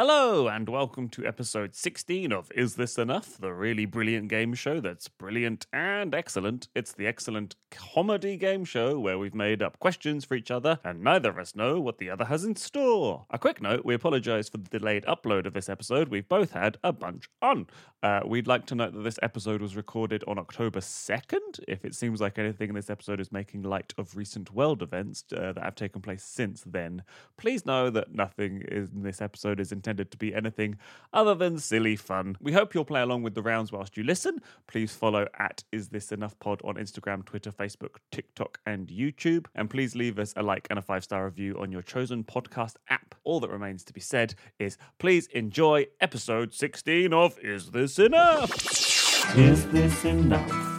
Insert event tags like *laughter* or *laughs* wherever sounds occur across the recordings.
Hello, and welcome to episode 16 of Is This Enough? The really brilliant game show that's brilliant and excellent. It's the excellent comedy game show where we've made up questions for each other and neither of us know what the other has in store. A quick note we apologize for the delayed upload of this episode. We've both had a bunch on. Uh, we'd like to note that this episode was recorded on October 2nd. If it seems like anything in this episode is making light of recent world events uh, that have taken place since then, please know that nothing in this episode is intended to be anything other than silly fun. We hope you'll play along with the rounds whilst you listen. Please follow at Is This Enough Pod on Instagram, Twitter, Facebook, TikTok, and YouTube. And please leave us a like and a five star review on your chosen podcast app. All that remains to be said is please enjoy episode 16 of Is This Enough? Is This Enough?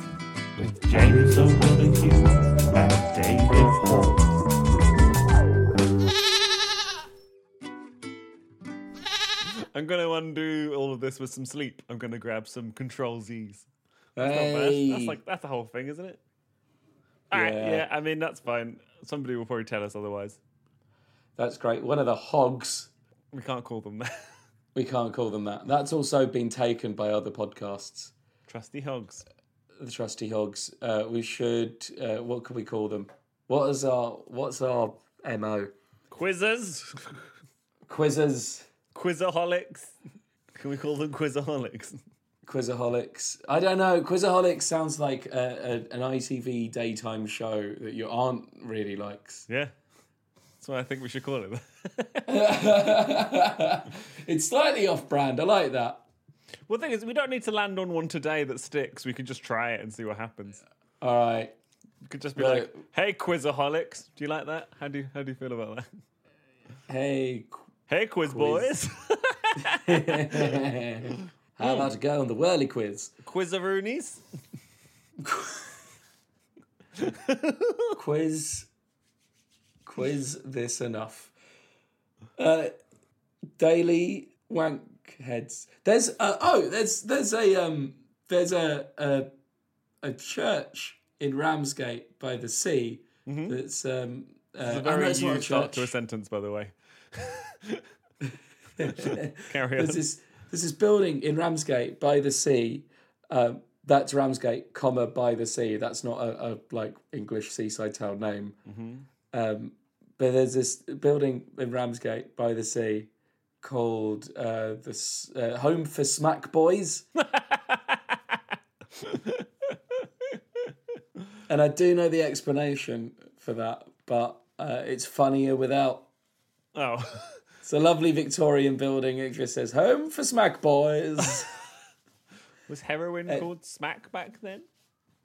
With James O'Donoghue and David Hoare. I'm going to undo all of this with some sleep. I'm going to grab some Control Z's. That's not bad. Hey. That's like that's the whole thing, isn't it? All right, Yeah. yeah. I mean that's fine. Somebody will probably tell us otherwise. That's great. One of the hogs. We can't call them that. *laughs* We can't call them that. That's also been taken by other podcasts. Trusty hogs. The trusty hogs. Uh, we should. Uh, what could we call them? What is our What's our mo? Quizzes. Quizzes, Quizaholics. Can we call them quizaholics? quizaholics. I don't know. Quizaholics sounds like a, a, an ITV daytime show that your aunt really likes. Yeah. That's what I think we should call it. *laughs* It's slightly off-brand. I like that. well, the thing is, we don't need to land on one today that sticks. We could just try it and see what happens. All right. We could just be like, "Hey, quizaholics, do you like that? How do you, how do you feel about that? Hey. Hey, quiz, boys, *laughs* *laughs* How about a go on the whirly quiz? quizaroonies." *laughs* quiz quiz this enough uh daily wank heads there's uh, oh there's there's a um there's a a, a church in ramsgate by the sea that's um uh, a very it's new start to a sentence, by the way. *laughs* Carry on. there's this there's this building in ramsgate by the sea um that's ramsgate comma by the sea that's not a, a like english seaside town name Um, but there's this building in Ramsgate by the sea called uh, the uh, Home for Smack Boys. *laughs* and I do know the explanation for that, but uh, it's funnier without. Oh, It's a lovely Victorian building. It just says Home for Smack Boys. *laughs* was heroin Uh, called smack back then?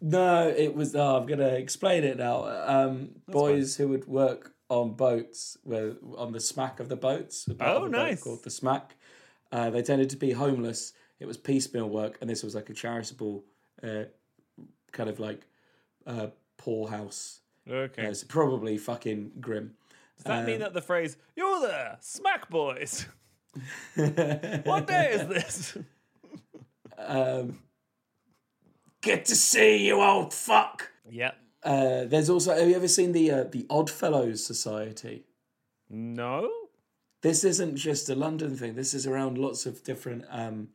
no, it was. Oh, I'm going to explain it now. Um, boys who would work on boats, were on the smack of the boats. Oh, of a boat nice. Called the smack. Uh, they tended to be homeless. It was piecemeal work, and this was like a charitable, uh, kind of like uh, poorhouse. Okay. Uh, it's probably fucking grim. Does that mean that the phrase "You're there, smack boys"? *laughs* what day is this? Um, Get to see you, old fuck. Yep. Uh, there's also. Have you ever seen the uh, the Oddfellows Society? No. this isn't just a London thing. This is around lots of different um,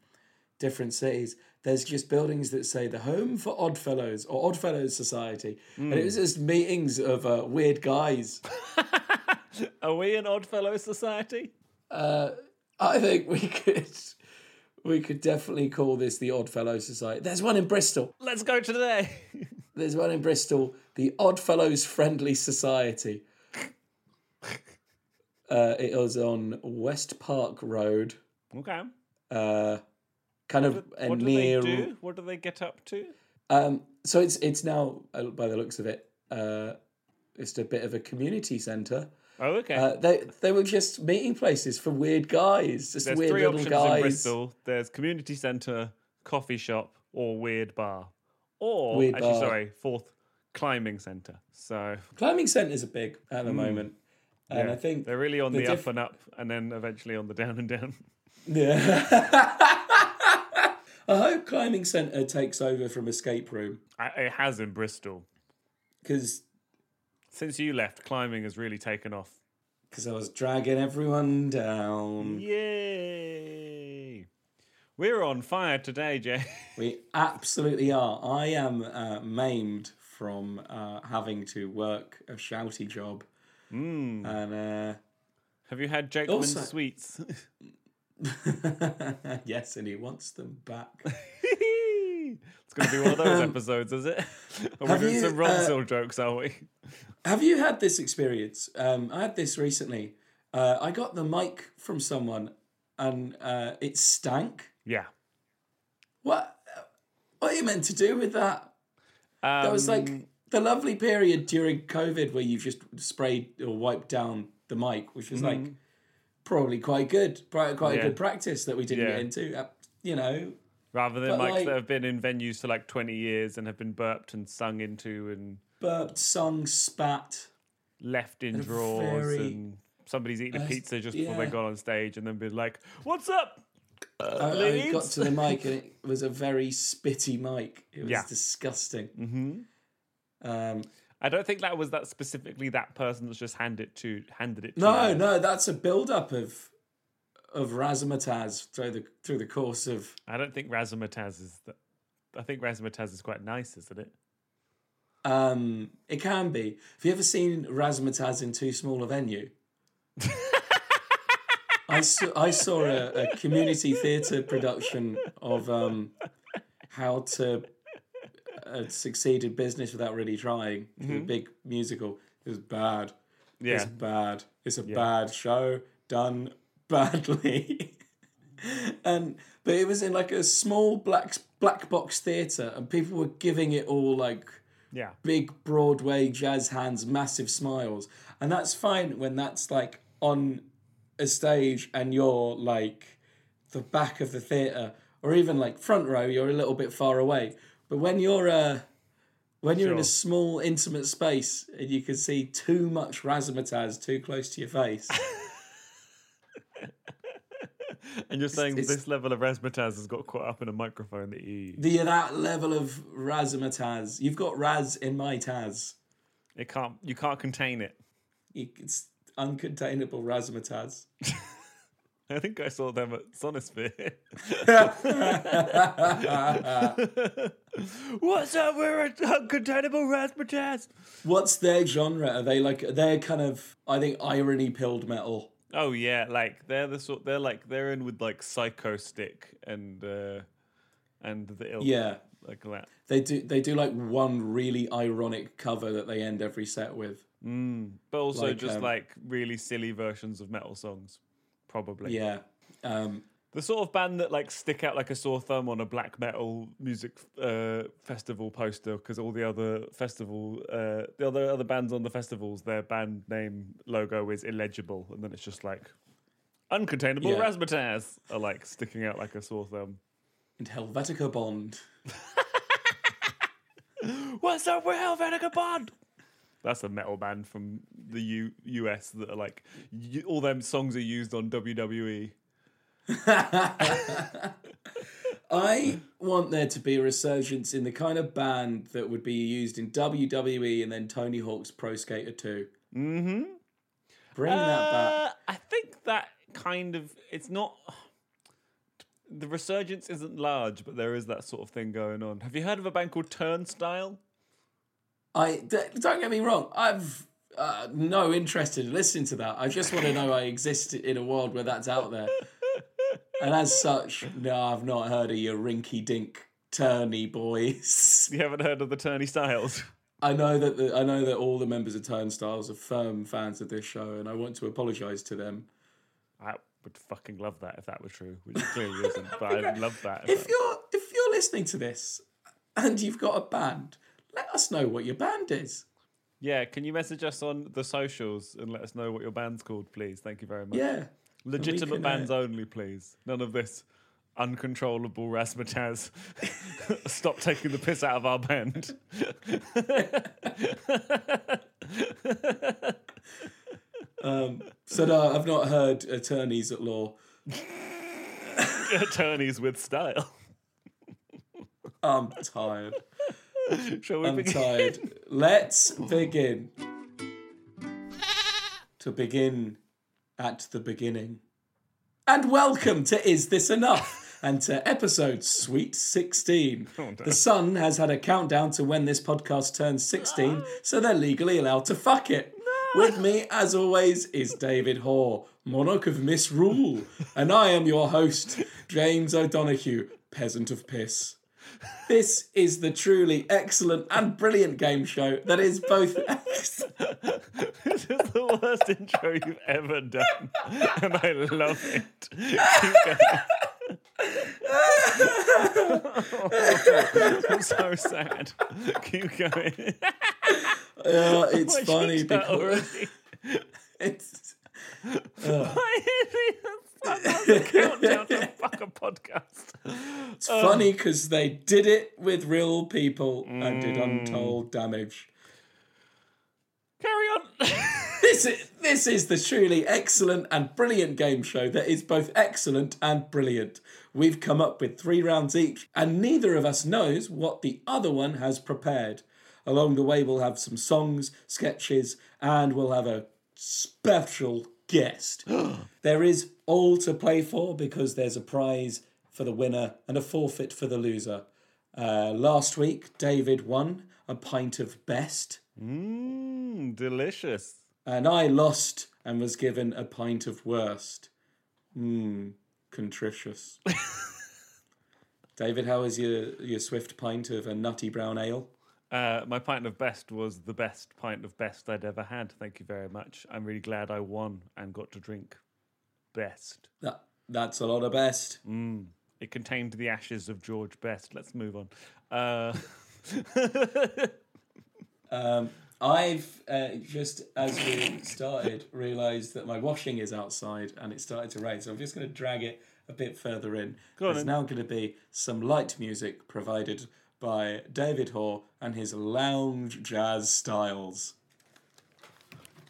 different cities. There's just buildings that say the Home for Oddfellows or Oddfellows Society, and it was just meetings of uh, weird guys. *laughs* *laughs* Are we an Oddfellow Society? I think we could we could definitely call this the Oddfellows Society. There's one in Bristol. Let's go today. *laughs* There's one in Bristol. The Odd Fellows Friendly Society. *laughs* Uh, it was on West Park Road, okay. uh, kind of uh, What do near. they do? What do they get up to? Um, so it's it's now, uh, by the looks of it, uh, it's a bit of a community centre. Oh, okay. Uh, they they were just meeting places for weird guys, just There's weird three little options guys. in Bristol. There's community centre, coffee shop, or weird bar. Or Weird actually, bar. sorry, fourth climbing centre. So Climbing centres are big at the moment, and yeah, I think they're really on the, the up and up, and then eventually on the down and down. yeah. *laughs* I hope climbing centre takes over from escape room I- It has in Bristol. because Since you left, climbing has really taken off. because I was dragging everyone down. Yay! We're on fire today, Jay. *laughs* We absolutely are. I am uh, maimed from uh, having to work a shouty job. Hmm. And uh, Have you had Jakeman's Also- sweets? *laughs* *laughs* yes, and he wants them back. It's going to be one of those episodes, is it? *laughs* Are we doing you, some Ronsil jokes, are we? Have you had this experience? Um, I had this recently. Uh, I got the mic from someone, and uh, it stank. Yeah. What? What are you meant to do with that? Um, That was like the lovely period during COVID where you've just sprayed or wiped down the mic, which was like probably quite good, quite quite Mm-hmm. Yeah. a good practice that we didn't Yeah. get into. Uh, you know, rather than but mics like- that have been in venues for like 20 years and have been burped and sung into and burped, sung, spat. left in drawers very- and somebody's eating a Uh, pizza just before they got on stage and then been like, "What's up?" I, I got to the mic and it *laughs* was a very spitty mic. It was Yeah. disgusting. Mm-hmm. Um, I don't think that was that specifically that person that's just handed it to handed it. To no, you. no, that's a build up of of razzmatazz through the through the course of. I don't think Razzmatazz is that. I think Razzmatazz is quite nice, isn't it? Um, it can be. Have you ever seen razzmatazz in too small a venue? *laughs* I saw, I saw a, a community theatre production of um, how to uh, succeed in business without really trying. Was a big musical. It was bad. Yeah. It's bad. It's a bad show done badly. and but it was in like a small black black box theatre, and people were giving it all like Yeah. big Broadway jazz hands, massive smiles, and that's fine when that's like on a stage and you're like the back of the theatre or even like front row, you're a little bit far away. But when you're uh when you're in a small intimate space and you can see too much razzmatazz too close to your face, *laughs* *laughs* And you're saying it's- this level of razzmatazz has got caught up in a microphone that you the that level of razzmatazz, you've got raz in my taz. It can't. You can't contain it. It's uncontainable razzmatazz. *laughs* I think I saw them at Sonisphere. *laughs* What's up? We're at uncontainable razzmatazz. What's their genre? Are they like they're kind of I think irony pilled metal. Oh yeah, like they're the sort. They're like they're in with like Psychostick and uh and the ilk, Yeah. like that. They do they do like one really ironic cover that they end every set with. But also Like, just um, like really silly versions of metal songs, probably. Yeah. Um The sort of band that like stick out like a sore thumb on a black metal music uh, festival poster because all the other festival, uh, the other other bands on the festivals, their band name logo is illegible, and then it's just like uncontainable Yeah. razzmatazz are like sticking out like a sore thumb. and Helvetica Bond. *laughs* What's up with Helvetica Bond? That's a metal band from the U- US that are like y- all them songs are used on. WWE. I want there to be a resurgence in the kind of band that would be used in WWE and then Tony Hawk's Pro Skater 2. Mm-hmm. Bring that back. Uh, I think that kind of it's not. The resurgence isn't large, but there is that sort of thing going on. Have you heard of a band called Turnstile? I don't get me wrong. I've uh, no interest in listening to that. I just want to know I exist in a world where that's out there. And as such, no, I've not heard of your rinky dink turny boys. You haven't heard of the Turny Styles? I know that the, I know that all the members of Turnstiles are firm fans of this show, and I want to apologise to them. I would fucking love that if that were true, which it clearly isn't. *laughs* But I'd love that. If that- you're if you're listening to this and you've got a band, let us know what your band is. yeah, can you message us on the socials and let us know what your band's called, please? Thank you very much. Yeah. Legitimate can, uh, bands only, please. None of this uncontrollable razzmatazz. *laughs* Stop taking the piss out of our band. So no, I've not heard attorneys at law. *laughs* Attorneys with style. I'm tired. Shall we I'm begin? tired. Let's begin. To begin at the beginning. And welcome to Is This Enough? and to episode Sweet 16. no. The Sun has had a countdown to when this podcast turns 16, *gasps* so they're legally allowed to fuck it. With me, as always, is David Hoare, monarch of misrule, and I am your host, James O'Donoghue, peasant of piss. This is the truly excellent and brilliant game show that is both. *laughs* the worst intro you've ever done, *laughs* and I love it. Keep going. *laughs* I'm so sad. Keep going. Uh, *laughs* it's Why funny because it's. Why is he a countdown to fuck a podcast? It's funny because they did it with real people and did Mm. untold damage. Carry on. *laughs* This is, this is the truly excellent and brilliant game show that is both excellent and brilliant. We've come up with three rounds each, and neither of us knows what the other one has prepared. Along the way, we'll have some songs, sketches, and we'll have a special guest. *gasps* there is all to play for because there's a prize for the winner and a forfeit for the loser. Uh, last week, David won a pint of best. Mmm, delicious. And I lost and was given a pint of worst. Mmm, contritious. *laughs* David, how is your, your swift pint of a nutty brown ale? Uh, my pint of best was the best pint of best I'd ever had. Thank you very much. I'm really glad I won and got to drink best. That, that's a lot of best. Mm. It contained the ashes of George Best. Let's move on. Uh, *laughs* Um, I've uh, just, as we started, realised that my washing is outside and it started to rain. So I'm just going to drag it a bit further in. Go There's then. now going to be some light music provided by David Hoare and his lounge jazz styles.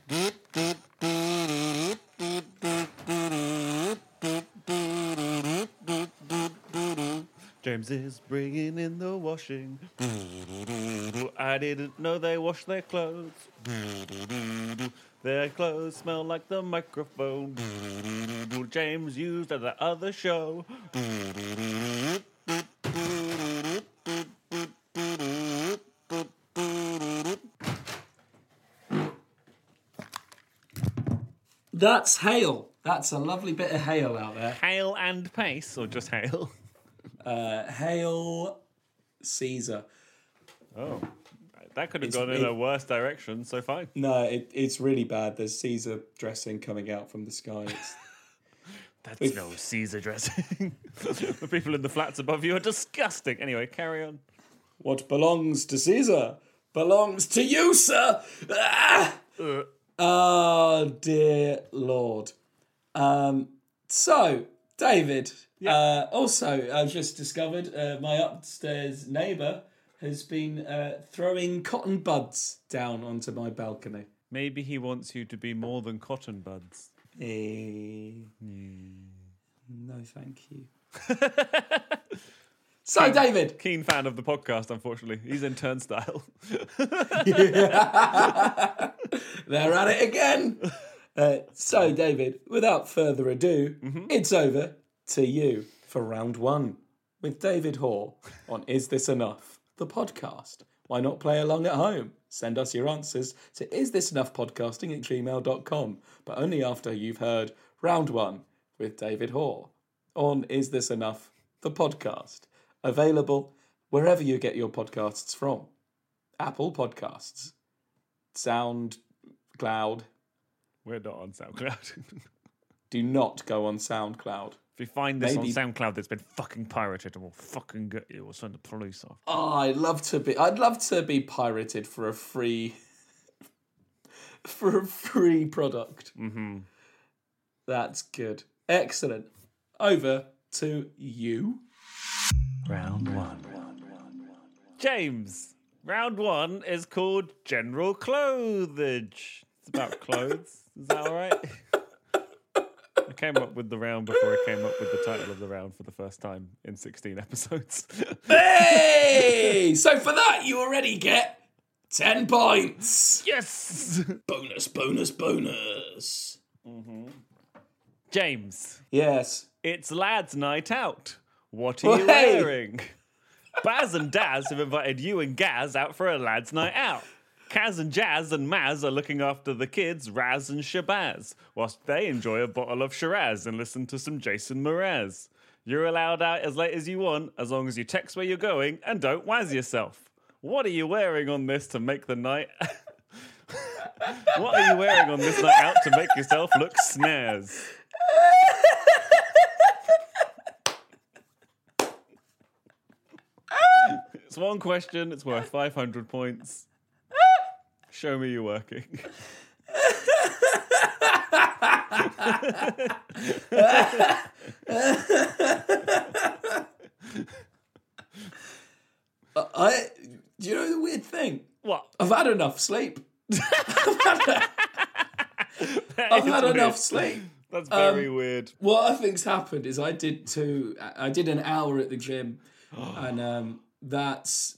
*laughs* James is bringing in the washing. *laughs* I didn't know they wash their clothes. *laughs* Their clothes smell like the microphone. *laughs* James used at the other show. That's hail. That's a lovely bit of hail out there. Hale and Pace, or just hail? Uh, hail Caesar. Oh, that could have It's- gone in it- a worse direction, so fine. No, it, it's really bad. There's Caesar dressing coming out from the sky. It's, *laughs* That's no Caesar dressing. *laughs* the people in the flats above you are disgusting. Anyway, carry on. what belongs to Caesar belongs to you, sir. Ah! Uh, Oh dear Lord. Um, so, David, uh, also, I've just discovered uh, my upstairs neighbour has been uh, throwing cotton buds down onto my balcony. maybe he wants you to be more than cotton buds. Eh, No, thank you. *laughs* so, David, Keen fan of the podcast, unfortunately. He's in turnstile. *laughs* *laughs* they're at it again. Uh, so, David, without further ado, it's over to you for round one with David Hoare on Is This Enough? The podcast. Why not play along at home? Send us your answers to isthisenoughpodcasting at gmail.com, but only after you've heard round one with David Hoare on Is This Enough? The podcast. Available wherever you get your podcasts from Apple Podcasts, SoundCloud. We're not on SoundCloud. *laughs* Do not go on SoundCloud. if you find this Maybe- on SoundCloud that's been fucking pirated, we'll fucking get you. We'll send the police off. Oh, I'd love to be. I'd love to be pirated for a free, *laughs* for a free product. Mm-hmm. That's good. Excellent. Over to you. Round one. James, round one is called General Clothage. About clothes. Is that all right? I came up with the round before I came up with the title of the round for the first time in 16 episodes. *laughs* Hey! so for that, you already get ten points. yes! Bonus, bonus, bonus. Mm-hmm. James, Yes. it's lads' night out. What are you Hey! wearing? Baz and Daz have invited you and Gaz out for a lads' night out. Kaz and Jazz and Maz are looking after the kids, Raz and Shabazz, whilst they enjoy a bottle of Shiraz and listen to some Jason Mraz. You're allowed out as late as you want, as long as you text where you're going and don't waz yourself. What are you wearing on this to make the night? *laughs* what are you wearing on this night out to make yourself look snares? It's one question. It's worth 500 points. Show me you're working. *laughs* I. Do you know the weird thing? What? I've had enough sleep. *laughs* I've had enough sleep. That's very Um, weird. What I think's happened is I did two. I did an hour at the gym, *gasps* and um, that's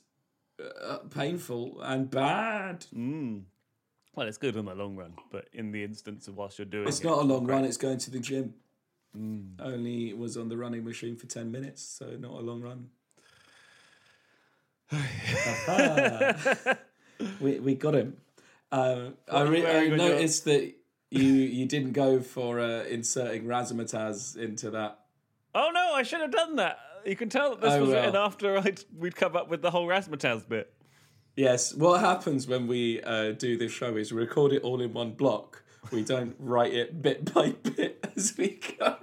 uh, painful and bad. Mm. Well, it's good in the long run, but in the instance of whilst you're doing It's it, not a long run. It's going to the gym. Mm. Only was on the running machine for ten minutes, so not a long run. *laughs* We we got him. Um, I, re- I wearing on your- noticed that you you didn't go for uh, inserting razzmatazz into that. Oh no, I should have done that. You can tell that this Oh, was well. written after I'd, we'd come up with the whole Razzmatazz bit. Yes. What happens when we uh, do this show is we record it all in one block. We don't write it bit *laughs* by bit as we go.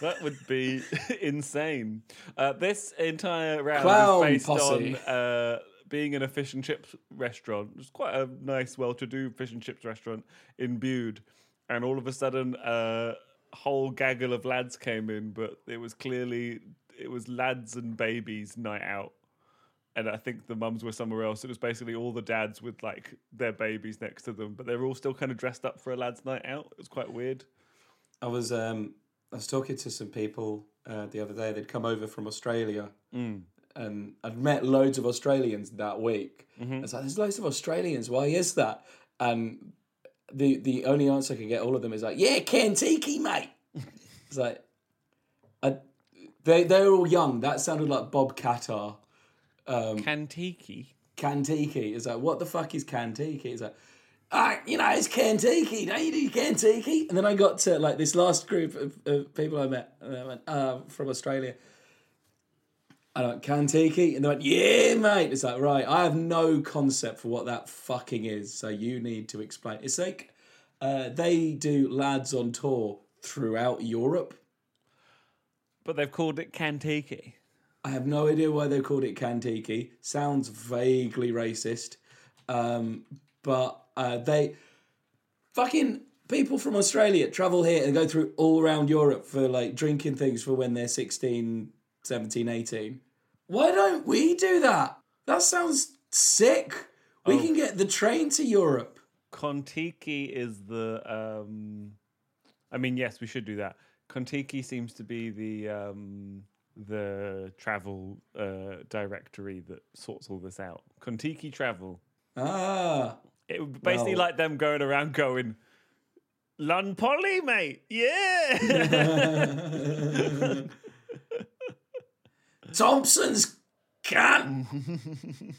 That would be *laughs* insane. Uh, this entire round Clown is based posse. on uh, being in a fish and chips restaurant. It's quite a nice, well-to-do fish and chips restaurant in Bude, and all of a sudden, a whole gaggle of lads came in, but it was clearly it was lads and babies night out. And I think the mums were somewhere else. It was basically all the dads with like their babies next to them, but they were all still kind of dressed up for a lads' night out. It was quite weird. I was um, I was talking to some people uh, the other day. They'd come over from Australia, Mm. and I'd met loads of Australians that week. Mm-hmm. I was like, "There's loads of Australians. Why is that?" And the the only answer I could get all of them is like, "Yeah, Kantiki, mate." *laughs* it's like, I, they they're all young. That sounded like Bob Catar. Kantiki. Kantiki. It's like, what the fuck is Kantiki? It's like, ah, you know, it's Kantiki. Don't you do Kantiki? And then I got to like this last group of, of people I met, and I went, uh, from Australia. I went, Kantiki? And they went, yeah, mate. It's like, right, I have no concept for what that fucking is. So you need to explain. It's like uh, they do lads on tour throughout Europe. But they've called it Kantiki. I have no idea why they called it Kantiki. Sounds vaguely racist. Um, but uh, they fucking people from Australia travel here and go through all around Europe for like drinking things for when they're 16, 17, 18. Why don't we do that? That sounds sick. We can get the train to Europe. Contiki is the. Um, I mean, yes, we should do that. Contiki seems to be the um, the travel uh, directory that sorts all this out. Contiki Travel. Ah, It would be basically Well- like them going around going, "Lunn Poly, mate, yeah." *laughs* *laughs* *laughs* Thompson's can *laughs*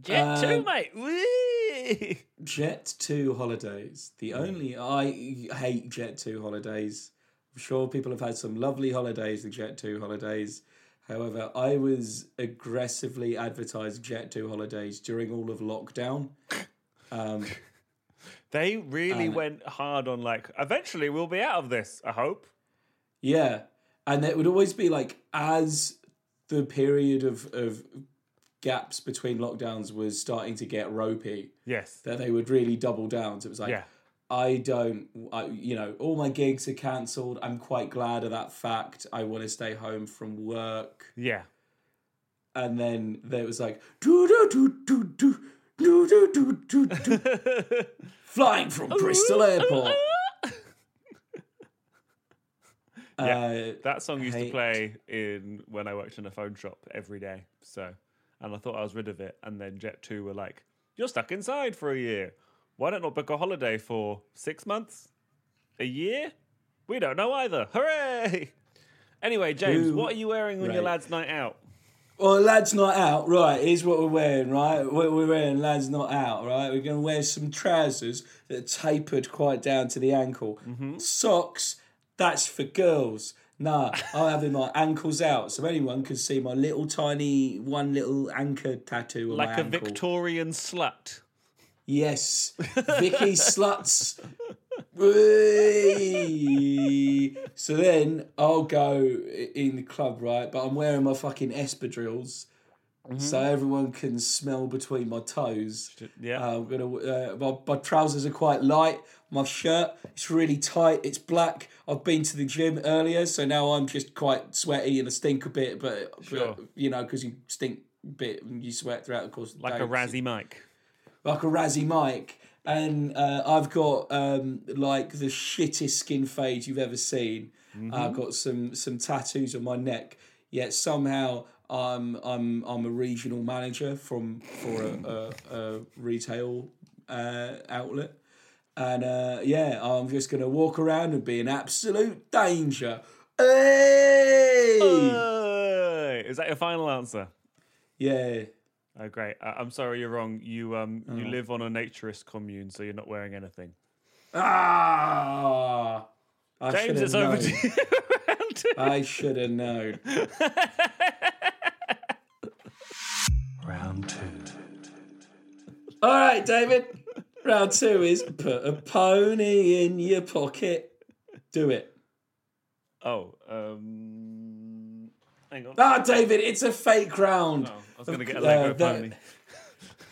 Jet two, Um, mate. Whee! Jet 2 holidays. The only I hate Jet 2 holidays. I'm sure people have had some lovely holidays, the Jet 2 holidays. However, I was aggressively advertised Jet 2 holidays during all of lockdown. Um, *laughs* They really went hard on like. Eventually, we'll be out of this. I hope. yeah. And it would always be like as the period of, of gaps between lockdowns was starting to get ropey, Yes. that they would really double down. So it was like, Yeah. I don't, I, you know, all my gigs are cancelled. I'm quite glad of that fact. I want to stay home from work. Yeah. And then there was like, do do do do do do do do do flying from Bristol Airport. Uh, That song used to play in when I worked in a phone shop every day. So, and I thought I was rid of it. And then Jet Two were like, "You're stuck inside for a year. Why don't I book a holiday for six months? A year? We don't know either. Hooray! *laughs* Anyway, James, Who- what are you wearing on your Right. lads' night out? Well, lads night out, right? Here's what we're wearing, right? What we're wearing, lads not out, right? We're gonna wear some trousers that are tapered quite down to the ankle. Socks, that's for girls. Nah, I'm having my ankles out, so anyone can see my little tiny one little anchor tattoo Like a ankle. Victorian slut. Yes, Vicky sluts. Whee! so then I'll go in the club, right? But I'm wearing my fucking espadrilles, so everyone can smell between my toes. Yeah. Uh, I'm gonna. Uh, my, my trousers are quite light. My shirt, it's really tight. It's black. I've been to the gym earlier, so now I'm just quite sweaty and I stink a bit. But, Sure. but you know, because you stink a bit and you sweat throughout the course of the like day. a Razzie Mike. like a Razzie Mike, and uh, I've got um, like the shittest skin fade you've ever seen. I've got some some tattoos on my neck. Yet somehow I'm I'm I'm a regional manager from for a, a, a retail uh, outlet, and uh, yeah, I'm just gonna walk around and be an absolute danger. Hey! Hey! Is that your final answer? Yeah. Oh, great. Uh, I'm sorry, you're wrong. You um, you Oh. live on a naturist commune, so you're not wearing anything. Ah. I James, should it's have over to you. *laughs* I should have known. *laughs* Round two. All right, David. Round two is put a pony in your pocket. Do it. oh, um, hang on. Ah, David, it's a fake round. Oh, I was going to get a Uh, Lego that- pony. *laughs*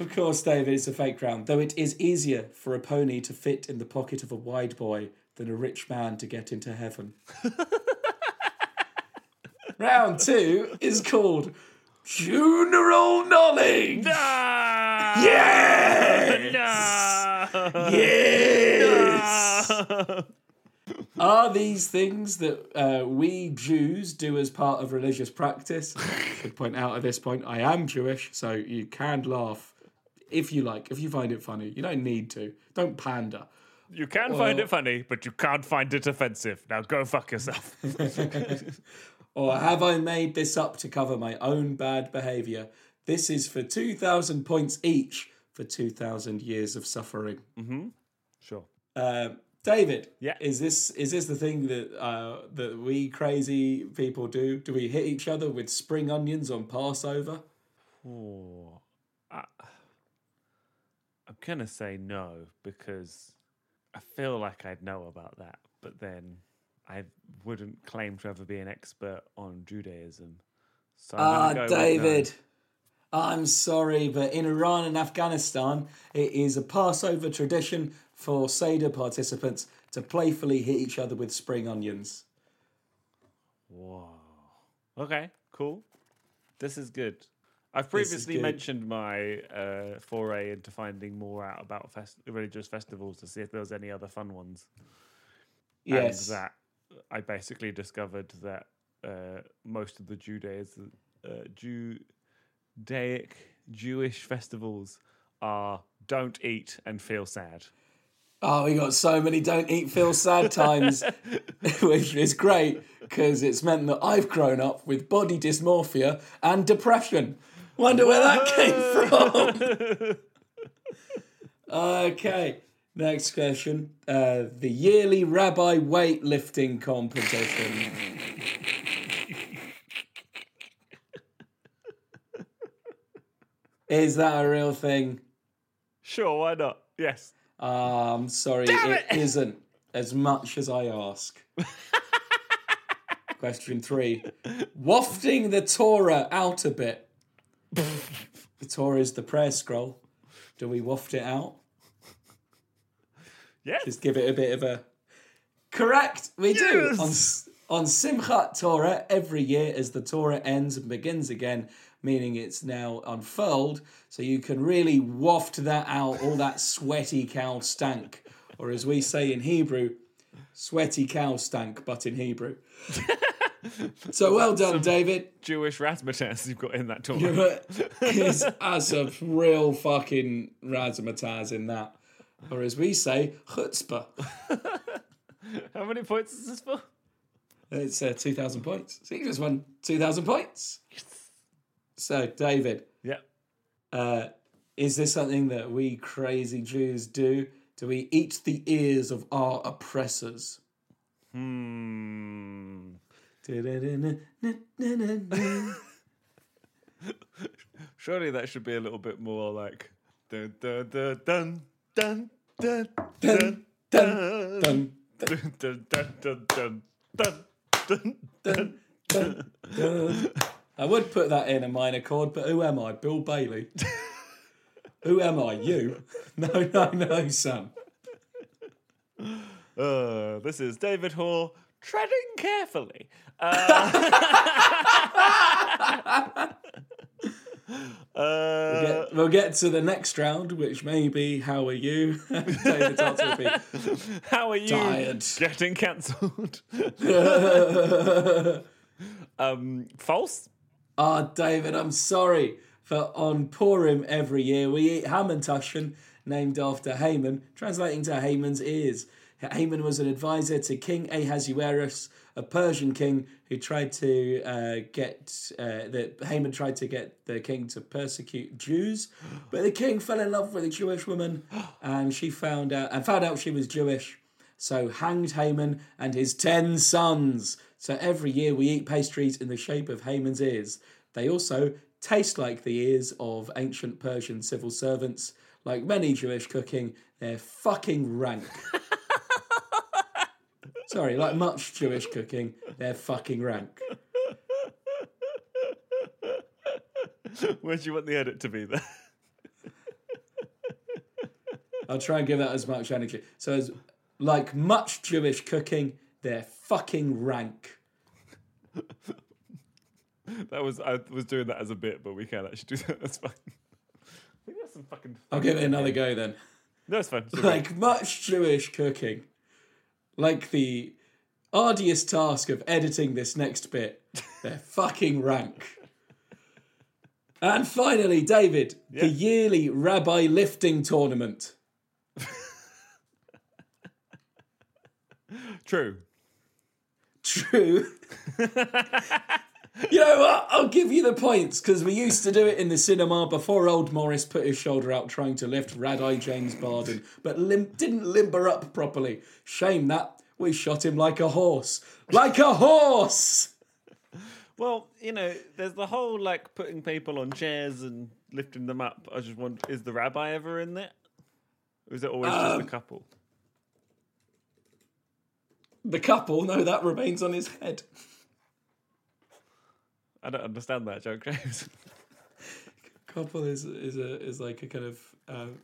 Of course, David, it's a fake round. Though it is easier for a pony to fit in the pocket of a wide boy than a rich man to get into heaven. *laughs* round two is called Funeral Knowledge. Ah! Yes! No! Yes! *laughs* Are these things that uh, we Jews do as part of religious practice? I should point out at this point, I am Jewish, so you can laugh if you like, if you find it funny. You don't need to. Don't pander. You can find it funny, but you can't find it offensive. Now go fuck yourself. *laughs* Or have I made this up to cover my own bad behaviour? This is for 2,000 points each for 2,000 years of suffering. sure. Uh, David, Yeah. is this is this the thing that uh, that we crazy people do? Do we hit each other with spring onions on Passover? Oh, I, I'm gonna say no because I feel like I'd know about that, but then I wouldn't claim to ever be an expert on Judaism. So Ah, gonna go with no. David, I'm sorry, but in Iran and Afghanistan, it is a Passover tradition for Seder participants to playfully hit each other with spring onions. Wow. Okay, cool. This is good. I've previously mentioned my uh, foray into finding more out about fest- religious festivals to see if there was any other fun ones. Yes. And that I basically discovered that uh, most of the Judaism, uh, Judaic Jewish festivals are don't eat and feel sad. Oh, we got so many don't eat, feel sad *laughs* times, *laughs* which is great because it's meant that I've grown up with body dysmorphia and depression. Wonder where that came *laughs* from. okay, next question. Uh, the yearly rabbi weightlifting competition. Is that a real thing? Sure, why not? Yes. I'm sorry, Damn it it! *laughs* isn't as much as I ask. *laughs* Question three Wafting the Torah out a bit. the Torah is the prayer scroll. Do we waft it out? Yes. Just give it a bit of a. Correct, we do. On, on Simchat Torah, every year as the Torah ends and begins again, meaning it's now unfurled, so you can really waft that out, all that sweaty cow stank. Or as we say in Hebrew, sweaty cow stank, but in Hebrew. *laughs* so well done, David. Jewish razzmatazz you've got in that tournament. It's as a real fucking razzmatazz in that. Or as we say, chutzpah. *laughs* How many points is this for? It's uh, 2,000 points. So you just won 2,000 points. So, David, Yeah. uh, is this something that we crazy Jews do? Do we eat the ears of our oppressors? Hmm. Surely that should be a little bit more like dun dun dun dun dun dun dun Dun, dun dun, dun dun dun dun dun dun dun. I would put that in a minor chord, but who am I? Bill Bailey. *laughs* who am I? You? No, no, no, son. Uh, this is David Hoare treading carefully. Uh, *laughs* uh, Get- we'll get to the next round, which may be how are you? David's answer will be how are you Tired. getting cancelled? *laughs* um, false. Ah, David, I'm sorry. For on Purim every year we eat Hamantashen, named after Haman, translating to Haman's ears. Haman was an advisor to King Ahasuerus, a Persian king who tried to uh, get uh, the Haman tried to get the king to persecute Jews, but the king fell in love with a Jewish woman, and she found out and found out she was Jewish. So hanged Haman and his ten sons. So every year we eat pastries in the shape of Haman's ears. They also taste like the ears of ancient Persian civil servants. Like many Jewish cooking, they're fucking rank. *laughs* Sorry, like much Jewish cooking, they're fucking rank. Where do you want the edit to be there? I'll try and give that as much energy. So, as, like much Jewish cooking, they're fucking rank. *laughs* That was I was doing that as a bit, but we can actually do that. That's fine. I think that's some fucking. I'll give it another go then. No, it's fine. It's all good. like much Jewish cooking, like the arduous task of editing this next bit, they're fucking rank. And finally, David, Yeah. the yearly rabbi lifting tournament. True. True. *laughs* you know what? I'll give you the points because we used to do it in the cinema before old Morris put his shoulder out trying to lift Rad-Eye James Barden, but lim- didn't limber up properly. Shame that. We shot him like a horse. Like a horse! Well, you know, there's the whole like putting people on chairs and lifting them up. I just wonder, is the rabbi ever in there? Or is it always just a um, couple? The couple, no, that remains on his head. I don't understand that joke, James. *laughs* Couple is is a is like a kind of um,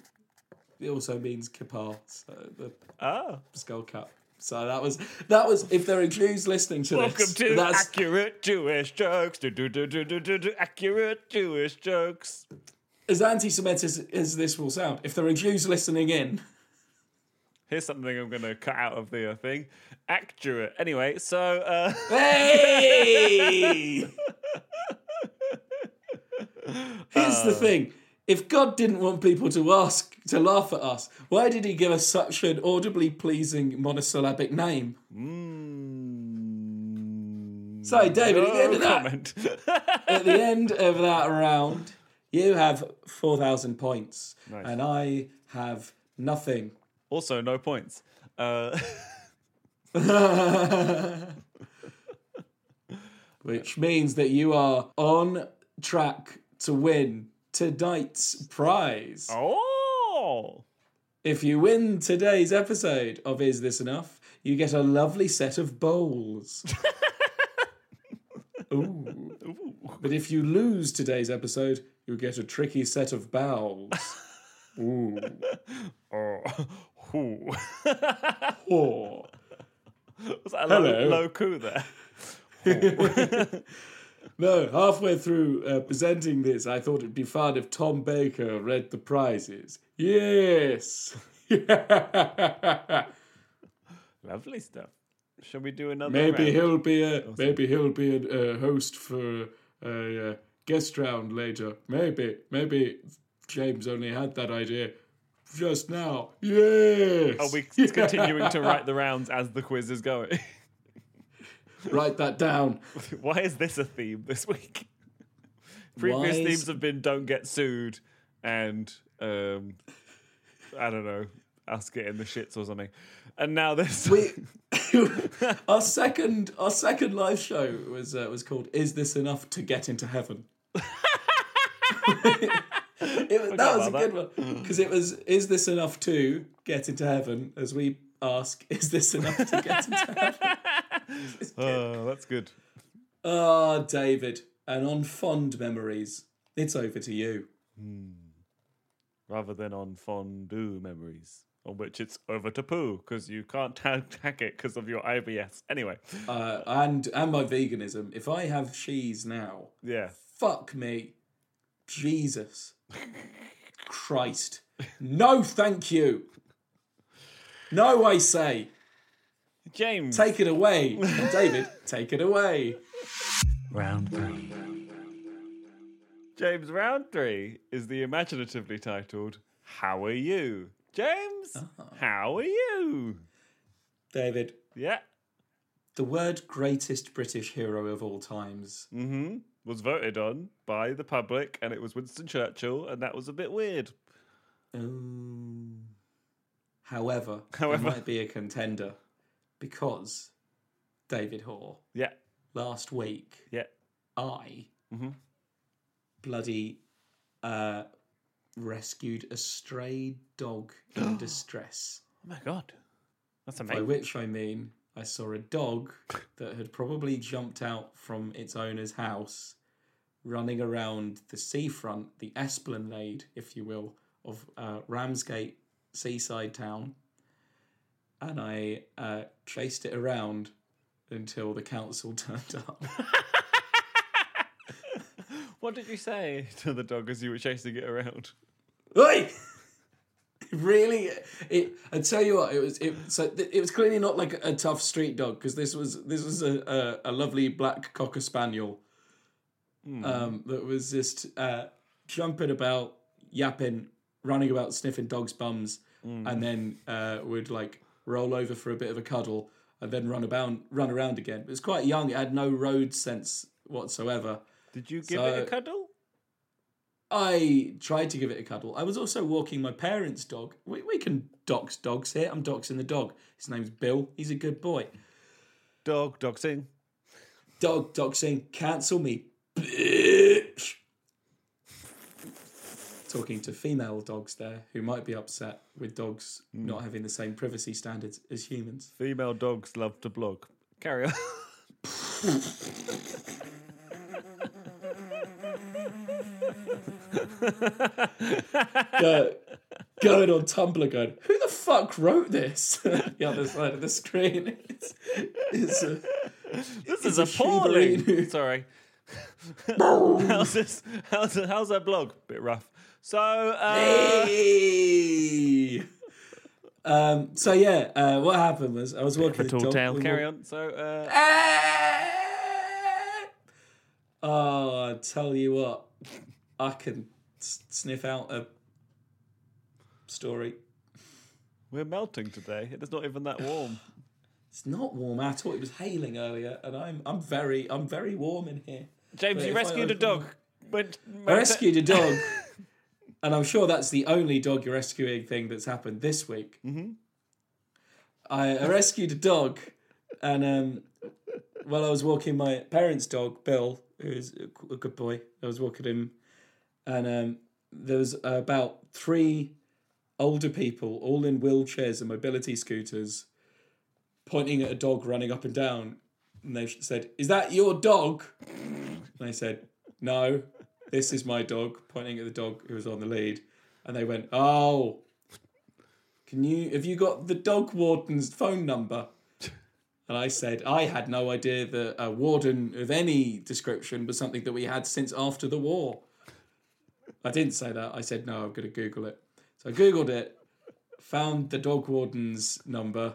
it also means kippah, so the ah, skull cap. So that was that was if there are Jews listening to welcome this, Welcome to that's accurate Jewish jokes. Do do do do do do do accurate Jewish jokes. as anti-Semitic as, as this will sound. If there are Jews listening in, Here's something I'm going to cut out of the uh, thing. Accurate. Anyway, so uh, hey. *laughs* Here's the thing. If God didn't want people to ask to laugh at us, why did he give us such an audibly pleasing monosyllabic name? mm, So, David, at the end no of that, *laughs* at the end of that round, you have 4,000 points, Nice. and I have nothing. Also, no points. Uh, *laughs* Which means that you are on track to win tonight's prize. oh, If you win today's episode of Is This Enough, you get a lovely set of bowls. *laughs* Ooh. But if you lose today's episode, you get a tricky set of bowels. *laughs* Ooh. oh, Ooh. *laughs* Oh. Was that a Hello. low, low coup there? *laughs* No, halfway through uh, presenting this, I thought it'd be fun if Tom Baker read the prizes. Yes. *laughs* Lovely stuff. Shall we do another? maybe round? he'll be a maybe he'll be a, a host for a, uh guest round later. Maybe maybe James only had that idea just now. Yes. Are we *laughs* continuing to write the rounds as the quiz is going? *laughs* Write that down. *laughs* Why is this a theme this week? Previous is- themes have been don't get sued and um I don't know, us getting the shits or something. And now this We, our second our second live show was uh, was called "Is This Enough to Get into Heaven?" *laughs* It that was a good one because it was "Is this enough to get into heaven?" As we ask, "Is this enough to get into heaven?" *laughs* Oh, that's good. Ah, David, and on fond memories, it's over to you. Rather than on fondue memories, on which it's over to poo because you can't *laughs* tag tag it because of your IBS. Anyway, Uh, and and my veganism. If I have cheese now, yeah. fuck me, Jesus, *laughs* Christ, no, thank you. No, I say, James. take it away, David. Take it away. Round three. James round three is the imaginatively titled How Are You? James, how are you? David, Yeah. the word greatest British hero of all times. Mm-hmm. Was voted on by the public and it was Winston Churchill and that was a bit weird. Um, however, However. might be a contender because David Hoare Yeah. last week Yeah. I Mhm. bloody uh, rescued a stray dog in *gasps* distress. Oh my god. That's amazing. By which I mean I saw a dog that had probably jumped out from its owner's house, running around the seafront, the esplanade, if you will, of uh, Ramsgate seaside town. And I uh, chased it around until the council *laughs* turned up. What did you say to the dog as you were chasing it around? Oi! Really, it. I tell you what, it was. It so th- it was clearly not like a, tough street dog because this was this was a, a, a lovely black cocker spaniel, um, that was just uh, jumping about, yapping, running about, sniffing dogs' bums, and then uh, would like roll over for a bit of a cuddle and then run about, run around again. It was quite young. It had no road sense whatsoever. Did you give it a cuddle? I tried to give it a cuddle. I was also walking my parents' dog. We, we can dox dogs here. I'm doxing the dog. His name's Bill. He's a good boy. Dog, doxing. Dog doxing, cancel me, bitch. Talking to female dogs there who might be upset with dogs hmm. not having the same privacy standards as humans. Female dogs love to blog. Carry on. *laughs* *laughs* *laughs* Go, going on Tumblr going, who the fuck wrote this? *laughs* the other side of the screen. It's, it's a, This is appalling. Sorry. *laughs* how's this? How's how's that blog? Bit rough. So uh, Hey! Um, so yeah, uh, what happened was I was walking a the tall tale. Carry walk- on. So uh, Oh, I tell you what, I can sniff out a story. we're melting today. It is not even that warm. *laughs* It's not warm at all. It was hailing earlier, and I'm I'm very I'm very warm in here. James, But you rescued a dog. But I rescued a *laughs* dog, and I'm sure that's the only dog rescuing thing that's happened this week. Mm-hmm. I, I rescued a dog, and um, while I was walking my parents' dog, Bill, who's a good boy, I was walking him, and um, there was about three older people, all in wheelchairs and mobility scooters, pointing at a dog running up and down. And they said, "Is that your dog?" And I said, "No, this is my dog," pointing at the dog who was on the lead. And they went, "Oh, can you? Have you got the dog warden's phone number?" And I said, I had no idea that a warden of any description was something that we had since after the war. I didn't say that. I said, no, I'm going to Google it. So I Googled it, found the dog warden's number,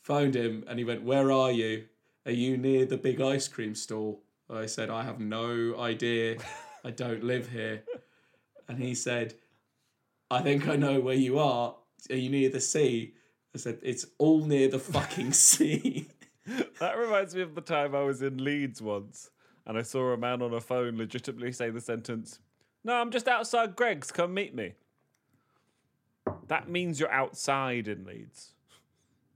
phoned him, and he went, Where are you? Are you near the big ice cream stall? I said, I have no idea. I don't live here. And he said, I think I know where you are. Are you near the sea? I said, It's all near the fucking *laughs* sea. That reminds me of the time I was in Leeds once and I saw a man on a phone legitimately say the sentence, No, I'm just outside Greggs, come meet me. That means you're outside in Leeds.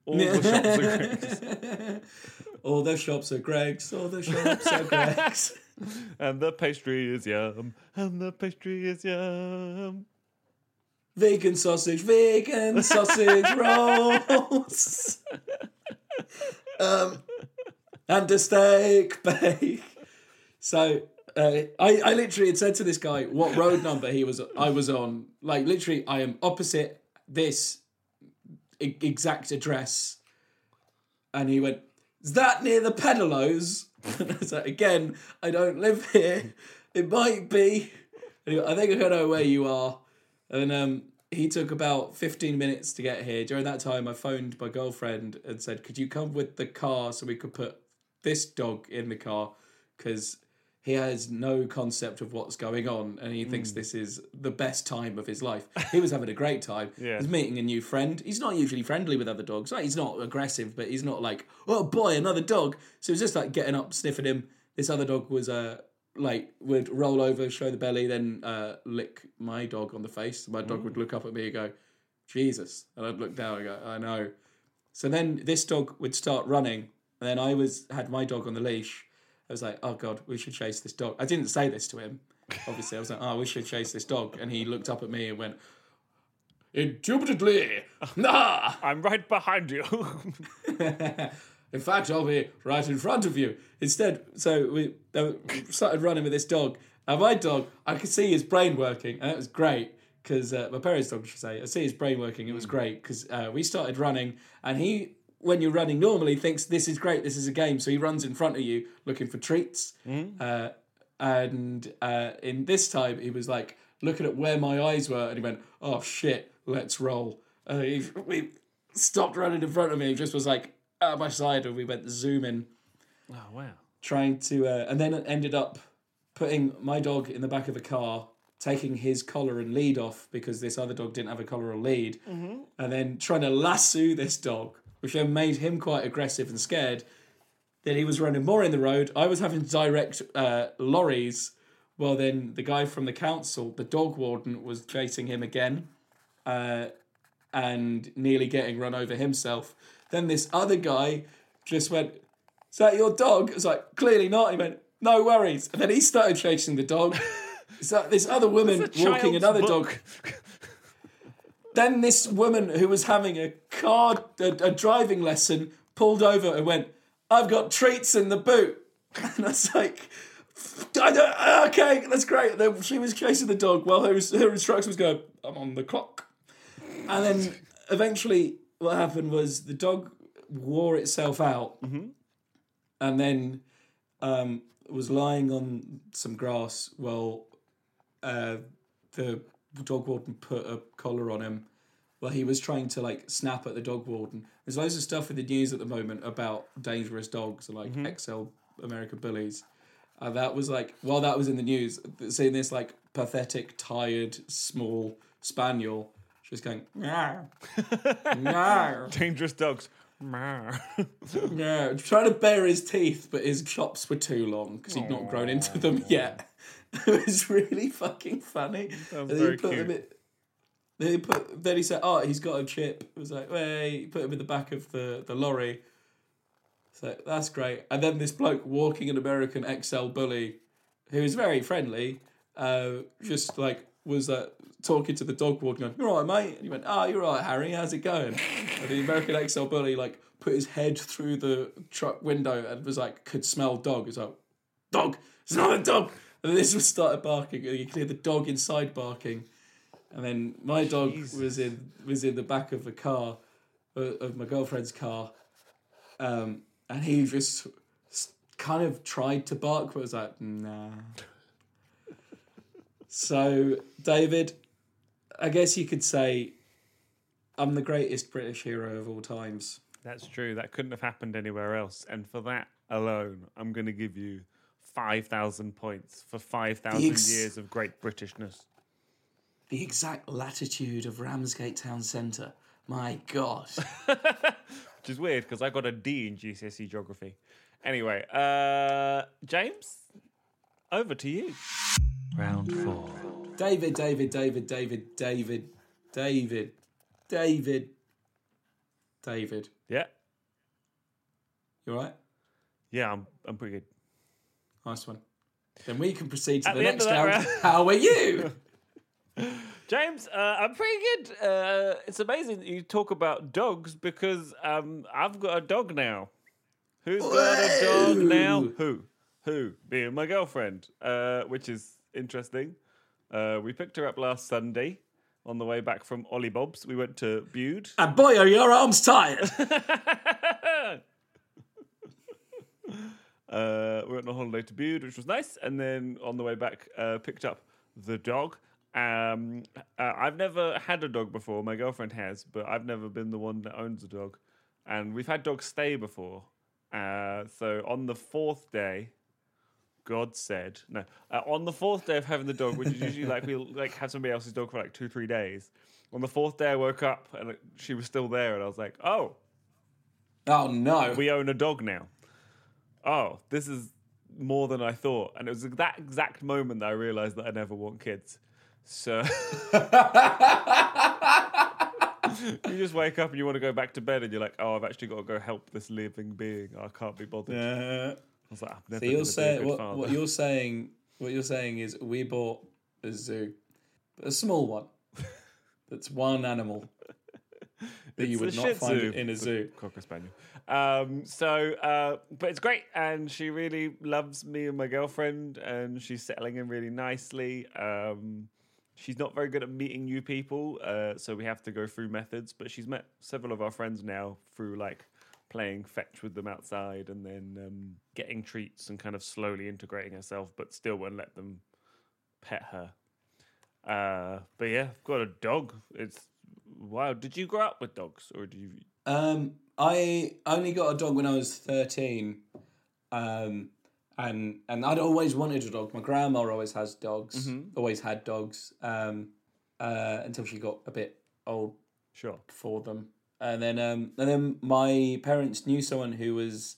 All the shops are *laughs* Greggs. all the shops are Greggs, all the shops are Greggs. *laughs* And the pastry is yum. And the pastry is yum. vegan sausage, vegan sausage *laughs* rolls. um, and a steak bake. So uh, I, I literally had said to this guy what road number he was I was on. Like literally, I am opposite this e- exact address, and he went, "Is that near the Pedalos?" *laughs* And I was like, "Again, I don't live here. It might be." Went, I think I know where you are. And um, he took about 15 minutes to get here. During that time, I phoned my girlfriend and said, Could you come with the car so we could put this dog in the car? Because he has no concept of what's going on and he thinks this is the best time of his life. *laughs* He was having a great time. Yeah. He's meeting a new friend. He's not usually friendly with other dogs. Like, he's not aggressive, but he's not like, oh boy, another dog. So it was just like getting up, sniffing him. This other dog was uh, like would roll over, show the belly, then uh, lick my dog on the face. My dog would look up at me and go, Jesus. And I'd look down and go, I know. So then this dog would start running, and then I was had my dog on the leash. I was like, oh god, we should chase this dog. I didn't say this to him. Obviously, I was like, oh, we should chase this dog. And he looked up at me and went, Indubitably, nah. *laughs* I'm right behind you. *laughs* In fact, I'll be right in front of you. Instead, so we started running with this dog. And my dog, I could see his brain working, and it was great because uh, my parents' dog, I should say, I see his brain working. It was great because uh, we started running, and he, when you're running normally, thinks this is great, this is a game. So he runs in front of you looking for treats. Uh, and uh, in this time, he was like looking at where my eyes were, and he went, "Oh shit, let's roll." Uh, he, we stopped running in front of me. He just was like at my side, and we went zooming, oh, wow. trying to, uh, and then it ended up putting my dog in the back of a car, taking his collar and lead off because this other dog didn't have a collar or lead, and then trying to lasso this dog, which then made him quite aggressive and scared. Then he was running more in the road. I was having to direct uh, lorries. Well, then the guy from the council, the dog warden, was chasing him again uh, and nearly getting run over himself. Then this other guy just went, Is that your dog? I was like, Clearly not. He went, No worries. And then he started chasing the dog. *laughs* so this other woman walking another book. dog. *laughs* Then this woman who was having a car, a, a driving lesson, pulled over and went, I've got treats in the boot. *laughs* And I was like, okay, that's great. Then she was chasing the dog while her, her instructor was going, I'm on the clock. And then eventually, what happened was the dog wore itself out and then um, was lying on some grass while uh, the dog warden put a collar on him. Well, he was trying to like snap at the dog warden. There's loads of stuff in the news at the moment about dangerous dogs, like mm-hmm. XL American bullies. And that was like, while that was in the news, seeing this like pathetic, tired, small spaniel just going, "Meow, *laughs* meow." Dangerous dogs. *laughs* Yeah, trying to bare his teeth, but his chops were too long because he'd not grown into them yet. *laughs* it was really fucking funny. And then very he put cute. him in, then he put. Then he said, "Oh, he's got a chip." It was like, "Hey," put him in the back of the the lorry. So that's great. And then this bloke walking an American XL bully, who was very friendly, uh, just like was uh, talking to the dog warden, going, "You're all right, mate." And he went, "Oh, you're all right, Harry. How's it going?" and the American XL bully like put his head through the truck window and was like, could smell dog. He's like, "Dog, it's not a dog." And this was started barking. And you could hear the dog inside barking. And then my dog was in was in the back of the car, uh, of my girlfriend's car, um, and he just kind of tried to bark, but was like, nah. so, David, I guess you could say I'm the greatest British hero of all times. That's true. That couldn't have happened anywhere else. And for that alone, I'm going to give you 5,000 points for 5,000 ex- years of great Britishness. the exact latitude of Ramsgate Town Centre. My God. *laughs* Which is weird because I got a D in GCSE geography. Anyway, uh, James, over to you. Round four. David, David, David, David, David, David, David, David. Yeah, You all right? yeah, I'm I'm pretty good. Nice one. Then we can proceed to At the, the next round. round- How are you? *laughs* James, uh, I'm pretty good. Uh, it's amazing that you talk about dogs because um, I've got a dog now. Who's got a dog now? Who? Who? Me and my girlfriend, uh, which is interesting. Uh, we picked her up last Sunday on the way back from Ollie Bob's. We went to Bude. *laughs* and boy, are your arms tired. *laughs* Uh, we went on holiday to Bude, which was nice, and then on the way back, uh, picked up the dog. Um, uh, I've never had a dog before. My girlfriend has, but I've never been the one that owns a dog. And we've had dogs stay before. Uh, so on the fourth day, God said no. Uh, on the fourth day of having the dog, which is usually like we'll *laughs* like have somebody else's dog for like two, three days. On the fourth day, I woke up and it- she was still there, and I was like, "Oh, Oh no. we own a dog now. Oh, this is more than I thought. And it was that exact moment that I realized that I never want kids. So *laughs* you just wake up and you want to go back to bed and you're like, oh, I've actually got to go help this living being. I can't be bothered. Uh, I was like, so you're gonna be a saying what, what you're *laughs* saying what you're saying is we bought a zoo, a small one. *laughs* That's one animal that you would not find Tzu. in a zoo. Cocker spaniel. Um, so, uh, but it's great, and she really loves me and my girlfriend, and she's settling in really nicely. Um, she's not very good at meeting new people, uh, so we have to go through methods. But she's met several of our friends now through like playing fetch with them outside, and then um, getting treats and kind of slowly integrating herself, but still won't let them pet her. Uh, but yeah, I've got a dog. It's wow. Did you grow up with dogs, or do you? Um, I only got a dog when I was thirteen, um, and and I'd always wanted a dog. My grandma always has dogs, always had dogs, um, uh, until she got a bit old Sure. for them. And then um, and then my parents knew someone who was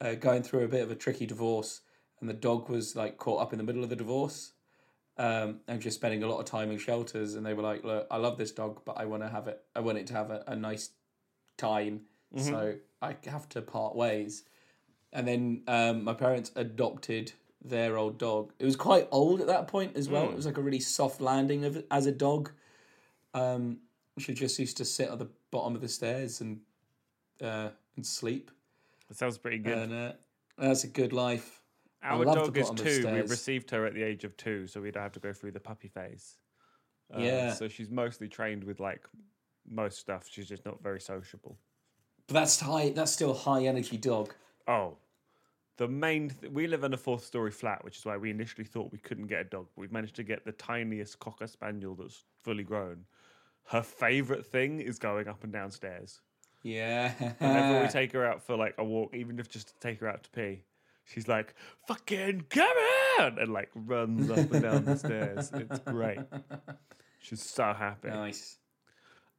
uh, going through a bit of a tricky divorce, and the dog was like caught up in the middle of the divorce, um, and just spending a lot of time in shelters. And they were like, "Look, I love this dog, but I want to have it. I want it to have a, a nice time, so I have to part ways." And then um, my parents adopted their old dog. It was quite old at that point as well. It was like a really soft landing of as a dog. Um, she just used to sit at the bottom of the stairs and uh, and sleep. That sounds pretty good. And uh, that's a good life. Our dog is two. We received her at the age of two, so we don't have to go through the puppy phase. Uh, Yeah. So she's mostly trained with like most stuff. She's just not very sociable. But that's high. That's still a high energy dog. Oh, the main. Th- we live in a fourth story flat, which is why we initially thought we couldn't get a dog. But we've managed to get the tiniest cocker spaniel that's fully grown. Her favorite thing is going up and down stairs. Yeah. Whenever we *laughs* take her out for like a walk, even if just to take her out to pee, she's like, "Fucking come on!" and like runs up and down the stairs. It's great. She's so happy. nice.